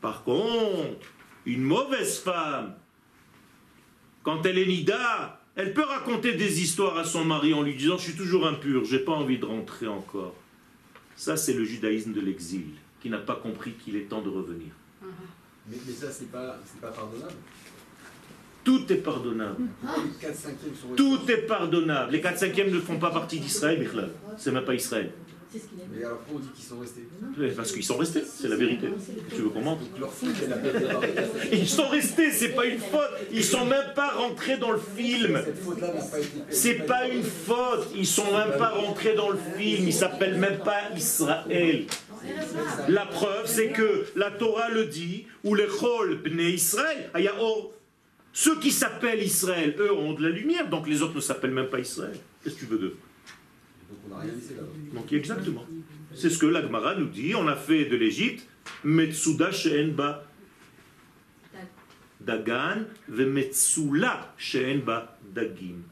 Par contre, une mauvaise femme, quand elle est nida, elle peut raconter des histoires à son mari en lui disant Je suis toujours impur, j'ai pas envie de rentrer encore. Ça, c'est le judaïsme de l'exil, qui n'a pas compris qu'il est temps de revenir. Mais, mais ça, c'est pas, c'est pas pardonnable. Tout est pardonnable. Les 4 cinquièmes sont Tout est pardonnable. Les 4 cinquièmes ne font pas partie d'Israël, Bichlal. C'est même pas Israël. Mais alors pourquoi on dit qu'ils sont restés? Parce qu'ils sont restés, c'est la vérité. Tu veux pardonnée. Ils sont restés, c'est pas une faute. Ils sont même pas rentrés dans le film. Cette faute-là n'a pas été. C'est pas une faute. Ils sont même pas rentrés dans le film. Ils s'appellent même pas Israël. La preuve, c'est que la Torah le dit, ou les Chol Bnei Israël, Ayaor. Ceux qui s'appellent Israël, eux, ont de la lumière, donc les autres ne s'appellent même pas Israël. Qu'est-ce que tu veux d'eux Donc on n'a rien. Donc exactement. C'est ce que l'Agmara nous dit. On a fait de l'Égypte Metsuda she'en ba dagan ve metsula she'en ba dagim.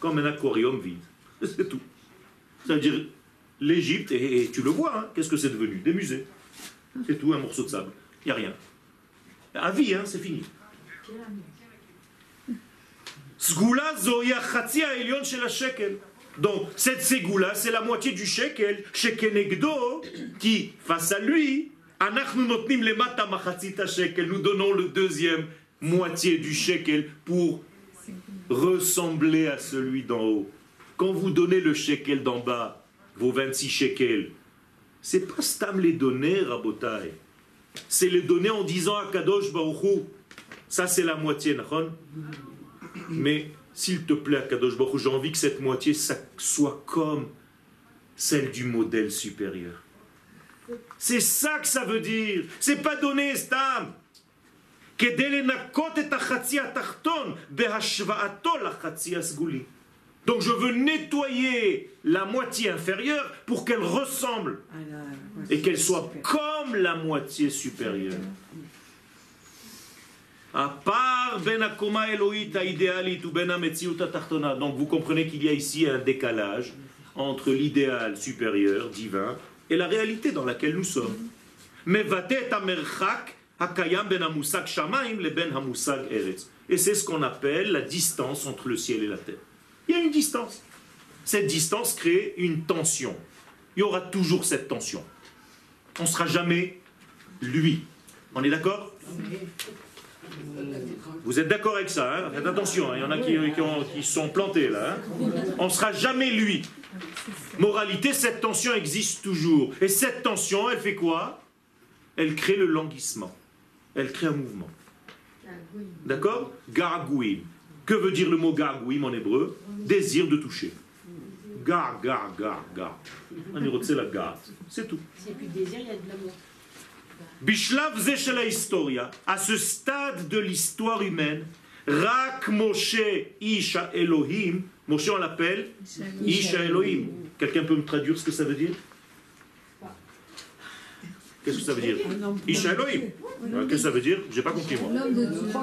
Comme un aquarium vide. C'est tout. C'est-à-dire l'Égypte, et, et tu le vois, hein, qu'est-ce que c'est devenu? Des musées. C'est tout, un morceau de sable. Il n'y a rien. À vie, hein, c'est fini. Shekel. Donc, cette ségoula, c'est la moitié du shekel, shekenegdo, qui, face à lui, nous donnons le deuxième moitié du shekel pour ressembler à celui d'en haut. Quand vous donnez le shekel d'en bas, vos 26 shekels, c'est pas stam les donner, Rabotai. C'est les donner en disant à Kadosh Baruch Hu, ça c'est la moitié, Nachon mais s'il te plaît, Kadosh Baruch, j'ai envie que cette moitié soit comme celle du modèle supérieur. C'est ça que ça veut dire. C'est pas donné, Stam. Donc je veux nettoyer la moitié inférieure pour qu'elle ressemble et qu'elle soit comme la moitié supérieure. Donc vous comprenez qu'il y a ici un décalage entre l'idéal supérieur, divin, et la réalité dans laquelle nous sommes. Ben ben. Et c'est ce qu'on appelle la distance entre le ciel et la terre. Il y a une distance. Cette distance crée une tension. Il y aura toujours cette tension. On ne sera jamais lui. On est d'accord? Vous êtes d'accord avec ça hein Faites attention, hein, il y en a qui, qui ont- qui sont plantés là. hein. On ne sera jamais lui. Moralité, cette tension existe toujours. Et cette tension, elle fait quoi? Elle crée le languissement. Elle crée un mouvement. D'accord? Gargouim. Que veut dire le mot gargouim en hébreu? Désir de toucher. Gar, gar, gar, gar. On la. C'est tout. Bishlav ze shel historia, à ce stade de l'histoire humaine, Rak Moshe Isha Elohim, Moshe on l'appelle Isha Elohim. Quelqu'un peut me traduire ce que ça veut dire? Qu'est-ce que ça veut dire? Isha Elohim. Euh, Qu'est-ce que ça veut dire? J'ai pas compris moi.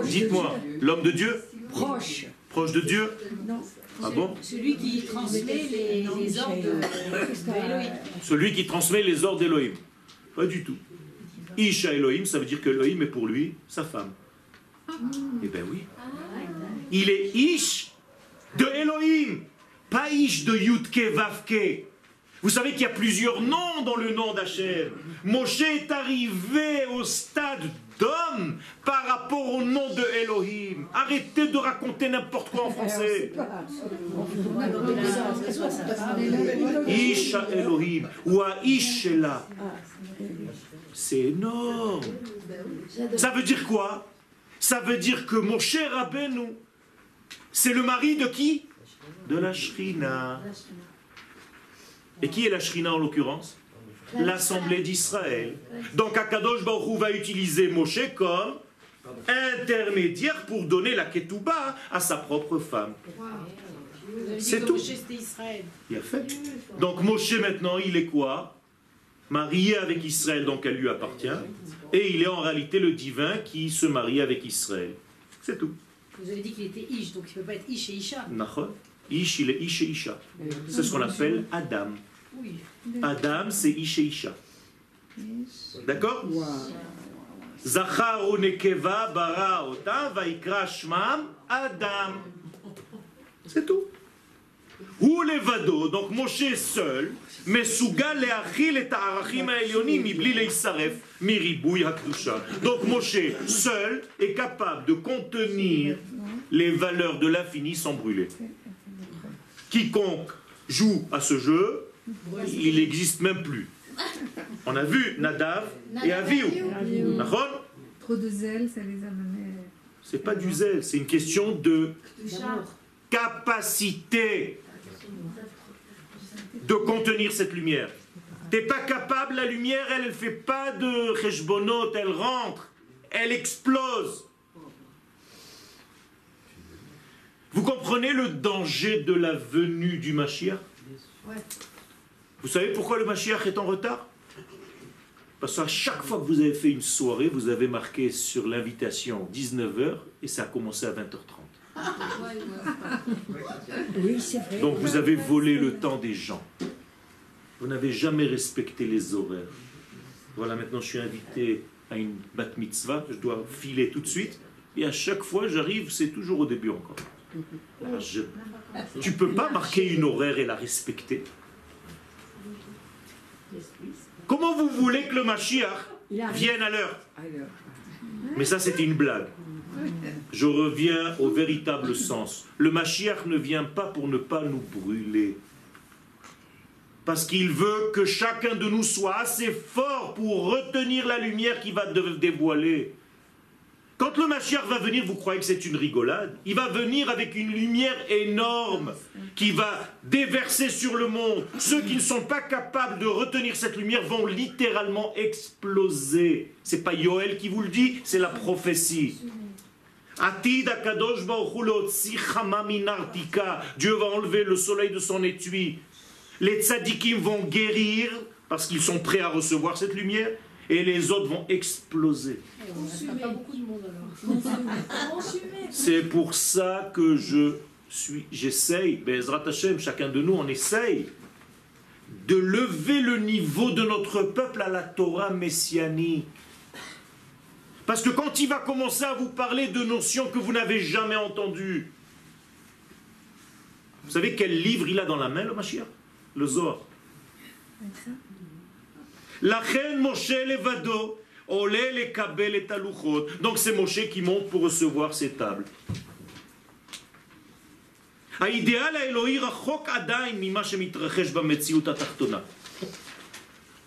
Dites-moi, l'homme de Dieu? Proche. Proche de Dieu? Non. Ah bon? Celui qui transmet les, ordres de, de Elohim. Celui qui transmet les ordres d'Elohim. Pas du tout. Isha Elohim, ça veut dire que Elohim est pour lui sa femme. Eh bien oui. Il est Ish de Elohim, pas Ish de Yudke Vavke. Vous savez qu'il y a plusieurs noms dans le nom d'Hachem. Moshe est arrivé au stade d'homme par rapport au nom de Elohim. Arrêtez de raconter n'importe quoi en français. Isha Elohim ou Aish Shela. C'est énorme. Ça veut dire quoi? Ça veut dire que mon cher Rabbeinu, c'est le mari de qui? De la Shrina. Et qui est la Shrina en l'occurrence? L'Assemblée d'Israël. Donc Akadosh Baruch va utiliser Moshe comme intermédiaire pour donner la ketouba à sa propre femme. C'est tout. Il a fait. Donc Moshe maintenant, il est quoi? Marié avec Israël, donc elle lui appartient. Et il est en réalité le divin qui se marie avec Israël. C'est tout. Vous avez dit qu'il était Ish, donc il ne peut pas être Ish et Isha. Nachon. Ish, il est Ish et Isha. C'est ce qu'on appelle Adam. Oui. Adam, c'est Ish et Isha. D'accord Zachar ou nekeva bara otam vaikra shmam Adam. C'est tout. Ou levado, donc Moshe seul, מסוגל להכיל את הערכים העליונים מבלי להישרף מריבוי הקדושה. Donc Moshe seul est capable de contenir les valeurs de l'infini sans brûler. Quiconque joue à ce jeu, il n'existe même plus. On a vu Nadav et Avihu. D'accord Trop de zèle, ça les a menés. C'est pas du zèle, c'est une question de Toucha. capacité de contenir cette lumière. T'es pas capable, la lumière, elle ne fait pas de cheshbonot, elle rentre, elle explose. Vous comprenez le danger de la venue du Mashiach? Ouais. Vous savez pourquoi le Mashiach est en retard? Parce qu'à chaque fois que vous avez fait une soirée, vous avez marqué sur l'invitation 19h et ça a commencé à 20h30. Oui, c'est vrai. Donc vous avez volé le temps des gens. Vous n'avez jamais respecté les horaires. Voilà, maintenant je suis invité à une bat mitzvah, je dois filer tout de suite. Et à chaque fois, j'arrive, c'est toujours au début encore. Ah, je- Tu peux pas marquer une horaire et la respecter. Comment vous voulez que le Mashiach vienne à l'heure Mais ça, c'était une blague. Je reviens au véritable sens. Le Mashiach ne vient pas pour ne pas nous brûler. Parce qu'il veut que chacun de nous soit assez fort pour retenir la lumière qui va dévoiler. Quand le Mashiach va venir, vous croyez que c'est une rigolade? Il va venir avec une lumière énorme qui va déverser sur le monde. Ceux qui ne sont pas capables de retenir cette lumière vont littéralement exploser. C'est pas Yoel qui vous le dit, c'est la prophétie. Dieu va enlever le soleil de son étui. Les tzadikim vont guérir parce qu'ils sont prêts à recevoir cette lumière et les autres vont exploser. C'est pour ça que je suis, j'essaye, Bezrat Hashem, chacun de nous, on essaye de lever le niveau de notre peuple à la Torah messianique. Parce que quand il va commencer à vous parler de notions que vous n'avez jamais entendues, vous savez quel livre il a dans la main, le Mashiach Le Zohar. La reine Moshe Levado, Ole le kabel et taluchot. Donc c'est Moshe qui monte pour recevoir ces tables. האידיאל האלוהי רחוק עדיין ממה שמתרחש במציאות התחתונה.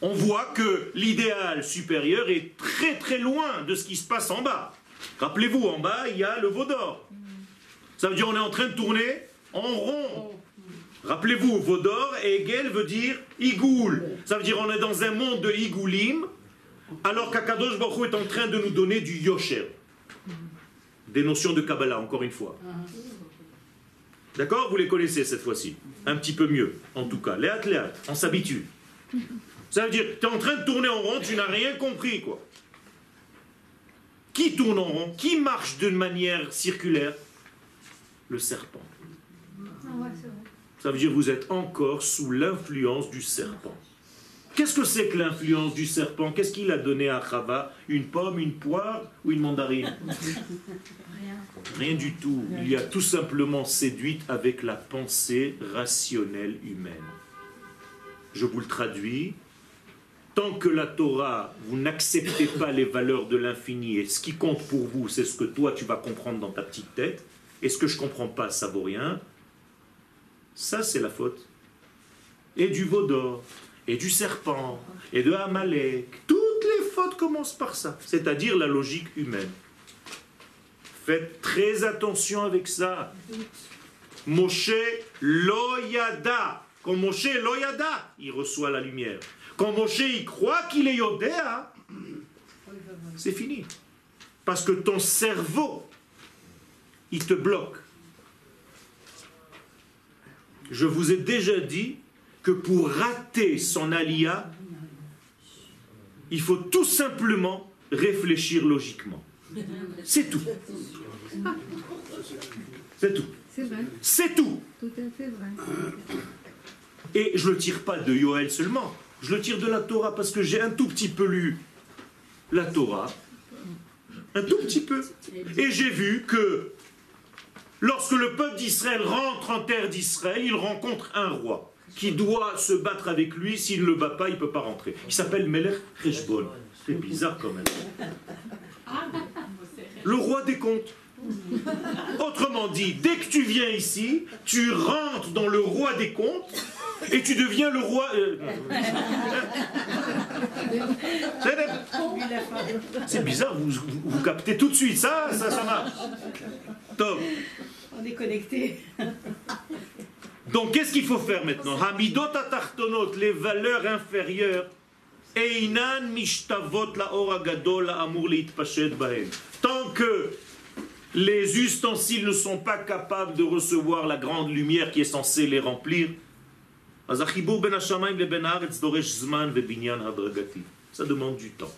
On voit que l'idéal supérieur est très très loin de ce qui se passe en bas. Rappelez-vous, en bas, il y a le veau d'or. Ça veut dire on est en train de tourner en rond. Rappelez-vous, Vaudor et Hegel veut dire Igoul. Ça veut dire on est dans un monde de Igoulim, alors qu'Akadosh Baruch est en train de nous donner du Yosher. Des notions de Kabbalah, encore une fois. D'accord Vous les connaissez cette fois-ci. Un petit peu mieux, en tout cas. Léat, léat, on s'habitue. Ça veut dire, tu es en train de tourner en rond, tu n'as rien compris, quoi. Qui tourne en rond? Qui marche d'une manière circulaire? Le serpent. Ça veut dire vous êtes encore sous l'influence du serpent. Qu'est-ce que c'est que l'influence du serpent? Qu'est-ce qu'il a donné à Chava Une pomme, une poire ou une mandarine? Rien du tout. Il y a tout simplement séduite avec la pensée rationnelle humaine. Je vous le traduis. Tant que la Torah, vous n'acceptez pas les valeurs de l'infini et ce qui compte pour vous, c'est ce que toi tu vas comprendre dans ta petite tête, et ce que je ne comprends pas, ça vaut rien, ça c'est la faute. Et du veau d'or, et du serpent, et de Amalek. Toutes les fautes commencent par ça, c'est-à-dire la logique humaine. Faites très attention avec ça. Moshe loyada. Quand Moshe loyada, il reçoit la lumière. Quand Moshe il croit qu'il est yodéa, c'est fini. Parce que ton cerveau, il te bloque. Je vous ai déjà dit que pour rater son alia, il faut tout simplement réfléchir logiquement. C'est tout. C'est tout. C'est tout. tout à fait vrai. Et je ne le tire pas de Yoel seulement, je le tire de la Torah parce que j'ai un tout petit peu lu la Torah, un tout petit peu, et j'ai vu que lorsque le peuple d'Israël rentre en terre d'Israël, il rencontre un roi qui doit se battre avec lui, s'il ne le bat pas, il ne peut pas rentrer. Il s'appelle Melech Reshbon. C'est bizarre quand même. Le roi des comptes. Autrement dit, dès que tu viens ici, tu rentres dans le roi des comptes et tu deviens le roi. euh, C'est bizarre, vous, vous, vous captez tout de suite, ça, ça, ça marche. Top. On est connectés. Donc qu'est-ce qu'il faut faire maintenant? Hamidot atartonot, les valeurs inférieures. Einan mishtavot la gadol amur leitpashet bahem. Tant que les ustensiles ne sont pas capables de recevoir la grande lumière qui est censée les remplir, אז החיבור בין השמיים לבין הארץ דורש זמן ובניין הדרגתי. Ça demande du temps.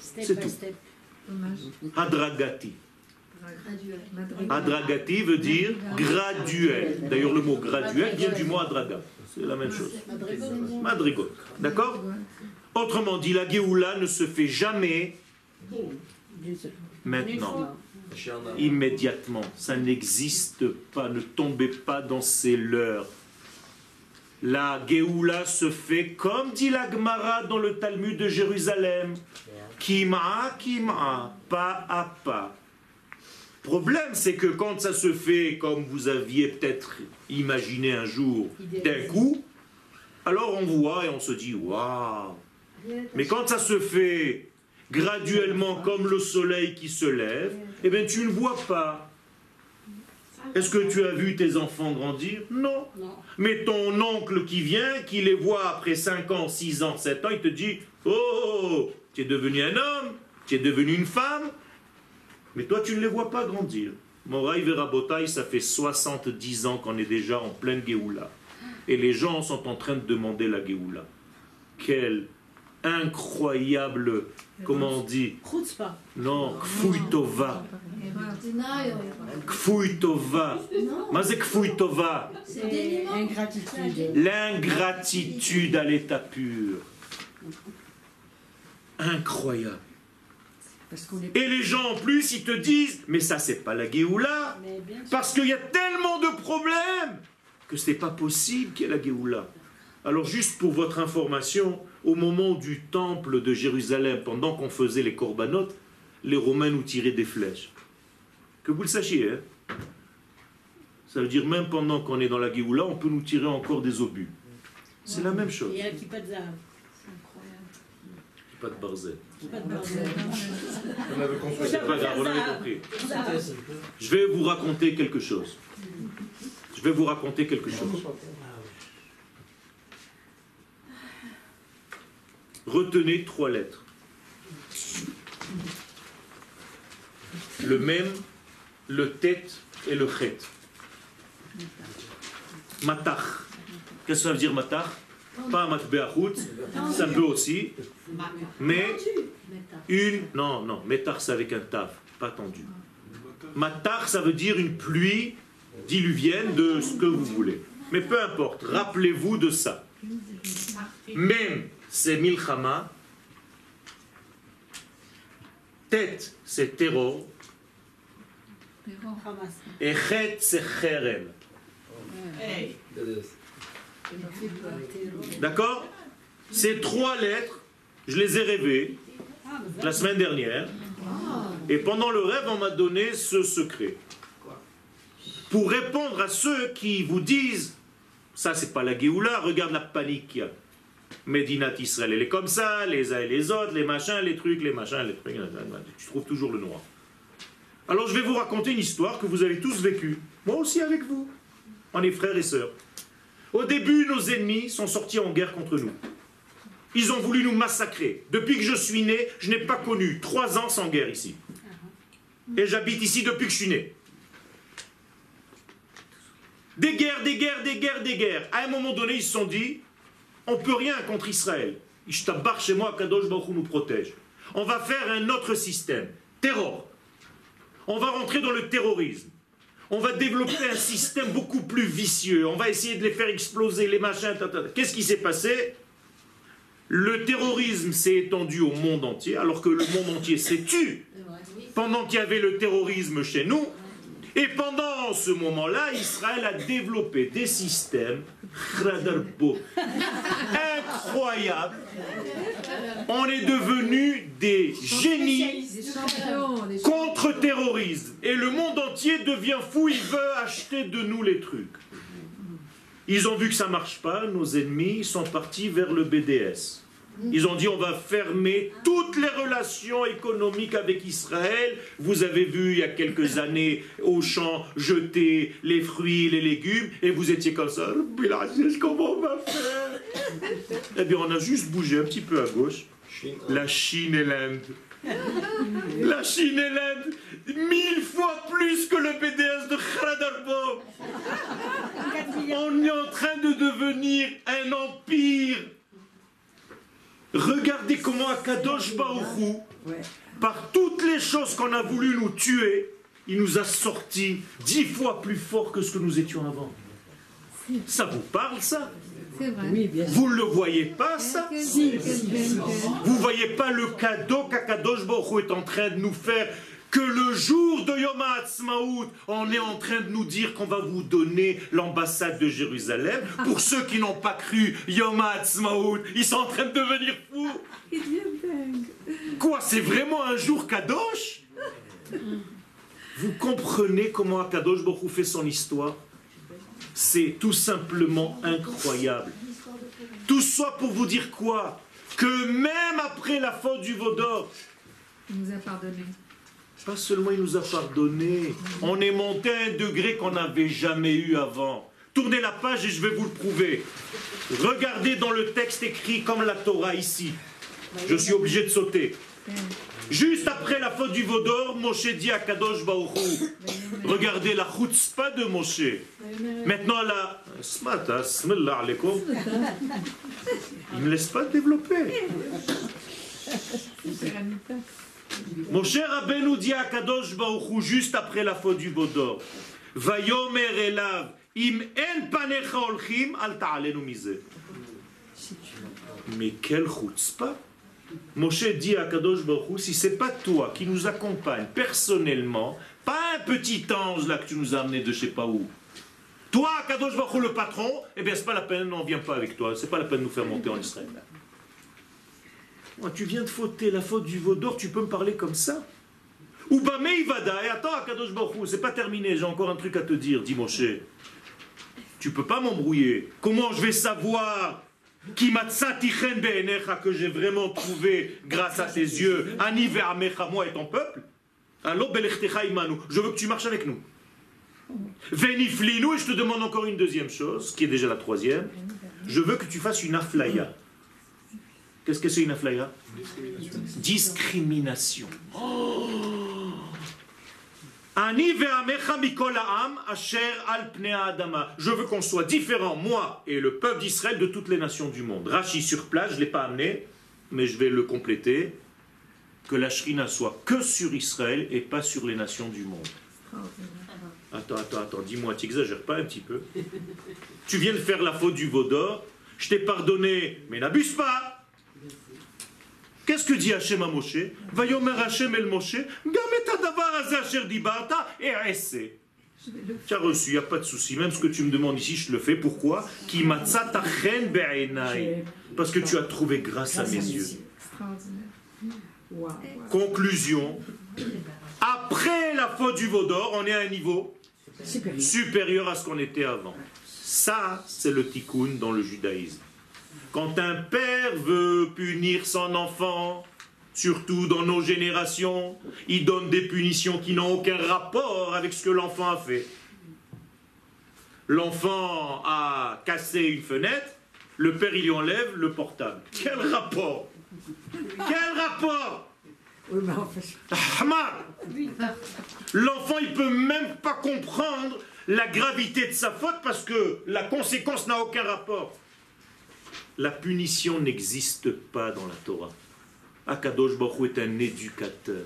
Step C'est by tout. step. Dommage. Hadragati. Graduel. Madrid. Hadragati veut dire graduel. D'ailleurs, le mot graduel vient du mot adraga. C'est la même chose. Madrigot. D'accord Autrement dit, la Géoula ne se fait jamais maintenant, immédiatement. Ça n'existe pas. Ne tombez pas dans ces leurres. La Géoula se fait comme dit la Gemara dans le Talmud de Jérusalem. Kima, kima, pas à pas. Problème, c'est que quand ça se fait comme vous aviez peut-être imaginé un jour, d'un coup, alors on voit et on se dit waouh. Mais quand ça se fait graduellement comme le soleil qui se lève, eh bien tu ne vois pas. Est-ce que tu as vu tes enfants grandir? Non. Non. Mais ton oncle qui vient, qui les voit après 5 ans, 6 ans, 7 ans, il te dit Oh, tu es devenu un homme, tu es devenu une femme, mais toi tu ne les vois pas grandir. Moraï Verabotaï, ça fait 70 ans qu'on est déjà en pleine Géoula. Et les gens sont en train de demander la Géoula. Quelle incroyable, comment on dit? Non, Kfouy Tova. Kfouy Tova. Mais c'est. C'est. L'ingratitude à l'état pur. Incroyable. Et les gens en plus, ils te disent, mais ça c'est pas la Géoula, parce qu'il y a tellement de problèmes que ce n'est pas possible qu'il y ait la Géoula. Alors juste pour votre information, au moment du temple de Jérusalem, pendant qu'on faisait les corbanotes, les Romains nous tiraient des flèches. Que vous le sachiez, hein Ça veut dire même pendant qu'on est dans la Géoula, on peut nous tirer encore des obus. C'est la même chose. Il y a qui pas de zahab. Pas de barzel. Pas de. On avait construit C'est pas grave, on avait compris. Je vais vous raconter quelque chose. Je vais vous raconter quelque chose. Retenez trois lettres. Le même, le tête et le chet. Matach. Qu'est-ce que ça veut dire matach? Pas matbeachut, ça peut aussi, mais une. Non, non, metach c'est avec un taf, pas tendu. Matar, ça veut dire une pluie diluvienne de ce que vous voulez. Mais peu importe, rappelez-vous de ça. Même, c'est milchama. Tête, c'est terror. Et chet, c'est cherem. D'accord? Ces trois lettres, je les ai rêvées la semaine dernière. Et pendant le rêve, on m'a donné ce secret. Pour répondre à ceux qui vous disent, ça c'est pas la Géoula, regarde la panique qu'il y a. Médinat Israël, elle est comme ça, les uns et les autres, les machins, les trucs, les machins, les trucs, tu trouves toujours le noir. Alors je vais vous raconter une histoire que vous avez tous vécue, moi aussi avec vous. On est frères et sœurs. Au début, nos ennemis sont sortis en guerre contre nous. Ils ont voulu nous massacrer. Depuis que je suis né, je n'ai pas connu trois ans sans guerre ici. Et j'habite ici depuis que je suis né. Des guerres, des guerres, des guerres, des guerres. À un moment donné, ils se sont dit, on peut rien contre Israël. Ishtabar chez moi, Kadosh Baruch nous protège. On va faire un autre système. terror. On va rentrer dans le terrorisme. On va développer un système beaucoup plus vicieux. On va essayer de les faire exploser, les machins. Qu'est-ce qui s'est passé? Le terrorisme s'est étendu au monde entier, alors que le monde entier s'est tu pendant qu'il y avait le terrorisme chez nous. Et pendant ce moment-là, Israël a développé des systèmes incroyables. On est devenus des génies contre-terrorisme. Et le monde entier devient fou, il veut acheter de nous les trucs. Ils ont vu que ça marche pas, nos ennemis sont partis vers le BDS. Ils ont dit on va fermer toutes les relations économiques avec Israël. Vous avez vu il y a quelques années au champ jeter les fruits, les légumes, et vous étiez comme ça. Comment on va faire Eh bien, on a juste bougé un petit peu à gauche. La Chine et l'Inde. La Chine et l'Inde, mille fois plus que le BDS de Khradarbo. On est en train de devenir un empire. Regardez comment Akadosh Baruchou, par toutes les choses qu'on a voulu nous tuer, il nous a sortis dix fois plus fort que ce que nous étions avant. Ça vous parle ça C'est vrai. Vous ne le voyez pas ça Si. Vous voyez pas le cadeau qu'Akadosh Baruch est en train de nous faire que le jour de Yom HaAtzmaut, on est en train de nous dire qu'on va vous donner l'ambassade de Jérusalem. Pour ceux qui n'ont pas cru Yom HaAtzmaut, ils sont en train de devenir fous. Il devient dingue. Quoi, c'est vraiment un jour Kadosh? Vous comprenez comment Akadosh Baruch fait son histoire? C'est tout simplement incroyable. Tout ça pour vous dire quoi? Que même après la faute du Vaudor, Il nous a pardonné. Pas seulement il nous a pardonné, on est monté à un degré qu'on n'avait jamais eu avant. Tournez la page et je vais vous le prouver. Regardez dans le texte écrit comme la Torah ici. Je suis obligé de sauter. Juste après la faute du Vaudor, Moshe dit à Kadosh Baruchou, regardez la chutzpah de Moshe. Maintenant la... Smata, smallah alaikum. Il ne me laisse pas développer. Anita. Moshe Rabbeinu dit à Kadosh Baruchou juste après la faute du Vaudor, Vayomer elav, im en panecha olchim, al ta'alenu mize. Mais quelle chutzpah Moshe dit à Kadosh Baruchou, si c'est pas toi qui nous accompagne personnellement, pas un petit ange là que tu nous as amené de je sais pas où. Toi, Kadosh Baruchou, le patron, eh bien c'est pas la peine, on vient pas avec toi, c'est pas la peine de nous faire monter en Israël. Tu viens de fauter la faute du veau d'or, tu peux me parler comme ça Ou Bame Ivada, et attends, Hu, c'est pas terminé, j'ai encore un truc à te dire, dit. Tu peux pas m'embrouiller. Comment je vais savoir qui que j'ai vraiment trouvé grâce à tes yeux, Ani ve'amecha, moi et ton peuple? Imanu, je veux que tu marches avec nous. Veniflinu, et je te demande encore une deuxième chose, qui est déjà la troisième. Je veux que tu fasses une aflaya. Qu'est-ce que c'est une aflaya Discrimination. Oh. Je veux qu'on soit différent, moi et le peuple d'Israël, de toutes les nations du monde. Rachi sur place, je ne l'ai pas amené, mais je vais le compléter. Que la shrina soit que sur Israël et pas sur les nations du monde. Attends, attends, attends, dis-moi, tu exagères pas un petit peu Tu viens de faire la faute du veau d'or, je t'ai pardonné, mais n'abuse pas Qu'est-ce que dit Hachem à Moshe? Vayomer Hachem el Moshe. Tu as reçu, il n'y a pas de souci. Même ce que tu me demandes ici, je le fais. Pourquoi? Parce que tu as trouvé grâce à mes yeux. Conclusion. Après la faute du veau d'or, on est à un niveau supérieur à ce qu'on était avant. Ça, c'est le tikkun dans le judaïsme. Quand un père veut punir son enfant, surtout dans nos générations, il donne des punitions qui n'ont aucun rapport avec ce que l'enfant a fait. L'enfant a cassé une fenêtre, le père il lui enlève le portable. Quel rapport Quel rapport L'enfant, il peut même pas comprendre la gravité de sa faute parce que la conséquence n'a aucun rapport. La punition n'existe pas dans la Torah. Akadosh Baruch est un éducateur.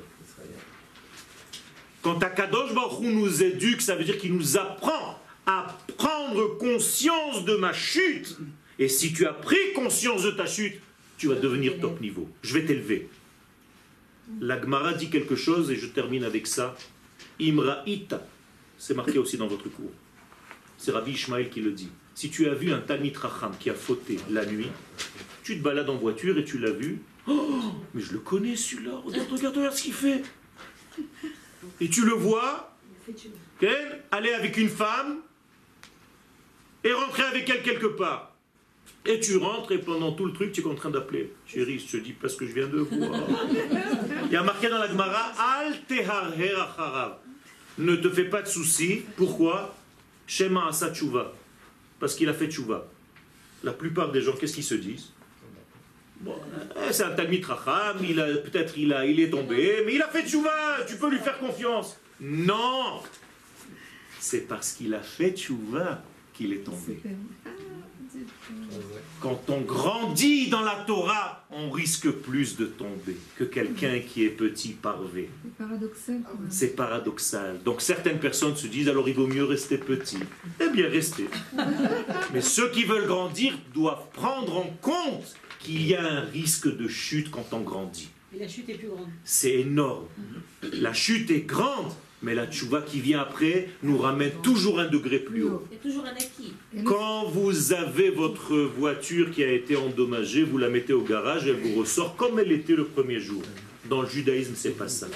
Quand Akadosh Baruch nous éduque, ça veut dire qu'il nous apprend à prendre conscience de ma chute. Et si tu as pris conscience de ta chute, tu vas devenir top niveau. Je vais t'élever. La Gemara dit quelque chose et je termine avec ça. Imra'ita. C'est marqué aussi dans votre cours. C'est Rabbi Ishmael qui le dit. Si tu as vu un Talmid Racham qui a fauté la nuit, tu te balades en voiture et tu l'as vu. Oh, mais je le connais celui-là. Regarde, regarde, regarde ce qu'il fait. Et tu le vois ok, aller avec une femme et rentrer avec elle quelque part. Et tu rentres et pendant tout le truc, tu es en train d'appeler. Chérie, je te dis pas ce que je viens de voir. Il y a marqué dans la Gemara, Al teharher. Ne te fais pas de soucis. Pourquoi? Shema asa tchouva. Parce qu'il a fait tchouva. La plupart des gens, qu'est-ce qu'ils se disent? Euh, c'est un Talmid Racham, il a peut-être il il est tombé, mais il a fait tchouva, tu peux lui faire confiance. Non C'est parce qu'il a fait tchouva qu'il est tombé. Quand on grandit dans la Torah, on risque plus de tomber que quelqu'un qui est petit parvé. C'est paradoxal. quoi. C'est paradoxal. Donc certaines personnes se disent alors il vaut mieux rester petit. Eh bien restez. Mais ceux qui veulent grandir doivent prendre en compte qu'il y a un risque de chute quand on grandit. Et la chute est plus grande. C'est énorme. La chute est grande, mais la tchouva qui vient après nous ramène toujours un degré plus haut. Quand vous avez votre voiture qui a été endommagée, vous la mettez au garage, elle vous ressort comme elle était le premier jour. Dans le judaïsme, c'est pas ça.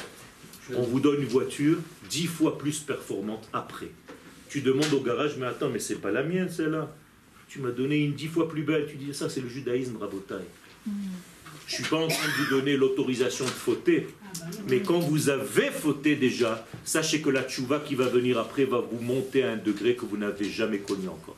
On vous donne une voiture dix fois plus performante après. Tu demandes au garage, mais attends, mais c'est pas la mienne celle-là. Tu m'as donné une dix fois plus belle. Tu dis ça, c'est le judaïsme, rabotaille. Je suis pas en train de vous donner l'autorisation de fauter, mais quand vous avez fauté déjà, sachez que la tchouva qui va venir après va vous monter à un degré que vous n'avez jamais connu encore.